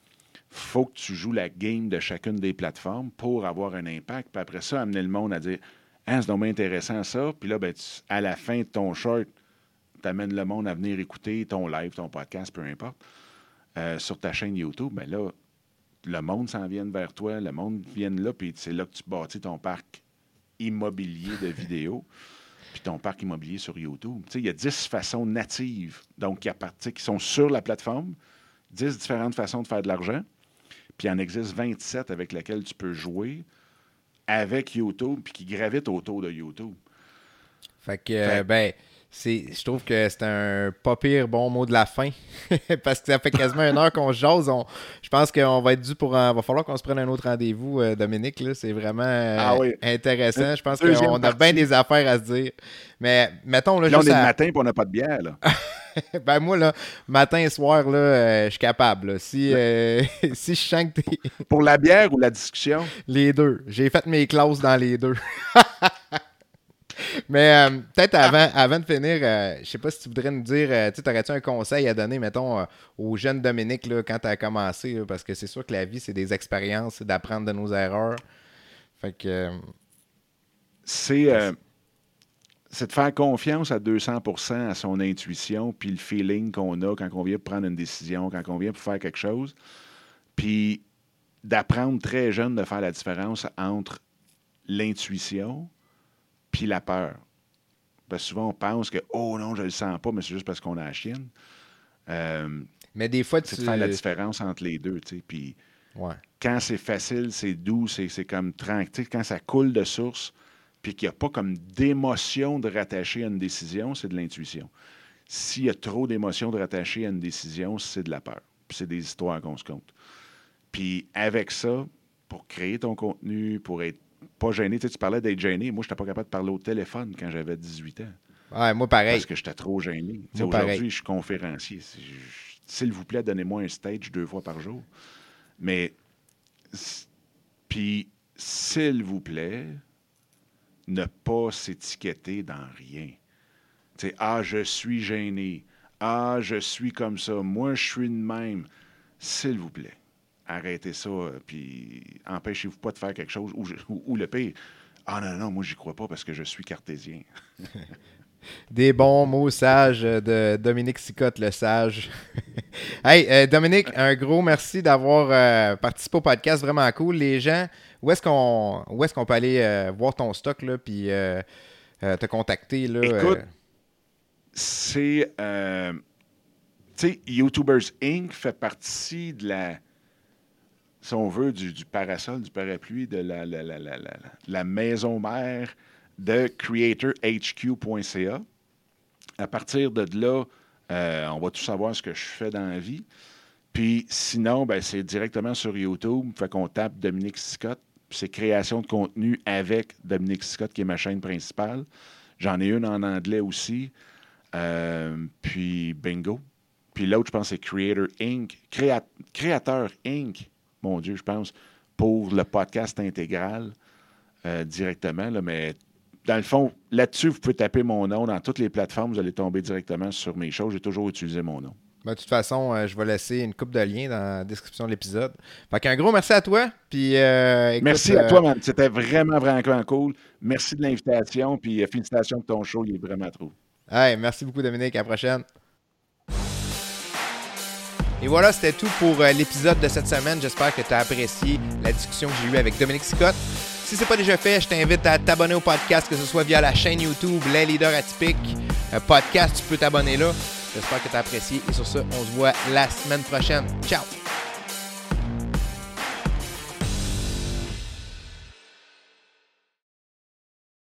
faut que tu joues la game de chacune des plateformes pour avoir un impact. Puis après ça, amener le monde à dire Ah, c'est donc intéressant ça. Puis là, ben, à la fin de ton short, tu amènes le monde à venir écouter ton live, ton podcast, peu importe. Euh, sur ta chaîne YouTube, bien là, le monde s'en vient vers toi, le monde vient là, puis c'est là que tu bâtis ton parc immobilier de vidéos, puis ton parc immobilier sur YouTube. Il y a 10 façons natives, donc qui, qui sont sur la plateforme, 10 différentes façons de faire de l'argent, puis il en existe 27 avec lesquelles tu peux jouer avec YouTube, puis qui gravitent autour de YouTube. Fait que, ben, je trouve que c'est un pas pire bon mot de la fin parce que ça fait quasiment une heure qu'on jase. je pense qu'on va être dû pour un, va falloir qu'on se prenne un autre rendez-vous, euh, Dominique. C'est vraiment euh, ah intéressant. Je pense qu'on a bien des affaires à se dire. Mais mettons là, là on est le matin et on n'a pas de bière. Là. ben moi là, matin et soir là, euh, je suis capable. Si si je sens que pour la bière ou la discussion? Les deux. J'ai fait mes classes dans les deux. Mais euh, peut-être avant, avant de finir, euh, je sais pas si tu voudrais nous dire, euh, tu aurais-tu un conseil à donner, mettons, aux jeunes Dominique là, quand tu as commencé, parce que c'est sûr que la vie, c'est des expériences, c'est d'apprendre de nos erreurs. Fait que. c'est. c'est de faire confiance à 200% à son intuition, puis le feeling qu'on a quand on vient prendre une décision, quand on vient pour faire quelque chose. Puis d'apprendre très jeune de faire la différence entre l'intuition, puis la peur. Parce que souvent, on pense que, oh non, je ne le sens pas, mais c'est juste parce qu'on a la chienne. Euh, mais des fois, tu. C'est de faire la différence entre les deux, tu sais. Puis quand c'est facile, c'est doux, c'est comme tranquille. Quand ça coule de source, puis qu'il n'y a pas comme d'émotion de rattacher à une décision, c'est de l'intuition. S'il y a trop d'émotion de rattacher à une décision, c'est de la peur. Puis c'est des histoires qu'on se compte. Puis avec ça, pour créer ton contenu, pour être pas gêné. Tu, sais, tu parlais d'être gêné. Moi, je n'étais pas capable de parler au téléphone quand j'avais 18 ans. Ouais, moi, pareil. Parce que j'étais trop gêné. Aujourd'hui, je suis conférencier. S'il vous plaît, donnez-moi un stage deux fois par jour. Mais, puis, s'il vous plaît, ne pas s'étiqueter dans rien. Tu sais, ah, je suis gêné. Ah, je suis comme ça. Moi, je suis de même. S'il vous plaît arrêtez ça, euh, puis empêchez-vous pas de faire quelque chose. Ou, le pire, ah non, non, moi, j'y crois pas parce que je suis cartésien. Des bons mots sages de Dominique Sicotte, le sage. hey, euh, Dominique, un gros merci d'avoir euh, participé au podcast. Vraiment cool. Les gens, où est-ce qu'on est qu'on peut aller voir ton stock, là, puis te contacter? Là, Écoute, c'est. tu sais, YouTubers Inc. fait partie de la si on veut, du, parasol, du parapluie, de la, maison mère de creatorhq.ca. À partir de là, euh, on va tout savoir ce que je fais dans la vie. Puis sinon, ben, c'est directement sur YouTube. Fait qu'on tape Dominique Scott. C'est création de contenu avec Dominique Scott, qui est ma chaîne principale. J'en ai une en anglais aussi. Euh, puis bingo. Puis l'autre, je pense, c'est Creator Inc. Créateur Inc. Mon Dieu, je pense, pour le podcast intégral euh, directement. Là, mais dans le fond, là-dessus, vous pouvez taper mon nom dans toutes les plateformes. Vous allez tomber directement sur mes choses. J'ai toujours utilisé mon nom. Ben, de toute façon, euh, je vais laisser une coupe de liens dans la description de l'épisode. Fait qu'un gros merci à toi. Puis, euh, merci à toi, man. C'était vraiment, vraiment cool. Merci de l'invitation. Puis félicitations pour ton show. Il est vraiment trop. Hey, merci beaucoup, Dominique. À la prochaine. Et voilà, c'était tout pour l'épisode de cette semaine. J'espère que tu as apprécié la discussion que j'ai eue avec Dominique Scott. Si ce n'est pas déjà fait, je t'invite à t'abonner au podcast, que ce soit via la chaîne YouTube Les Leaders Atypiques Podcast, tu peux t'abonner là. J'espère que tu as apprécié et sur ce, on se voit la semaine prochaine. Ciao!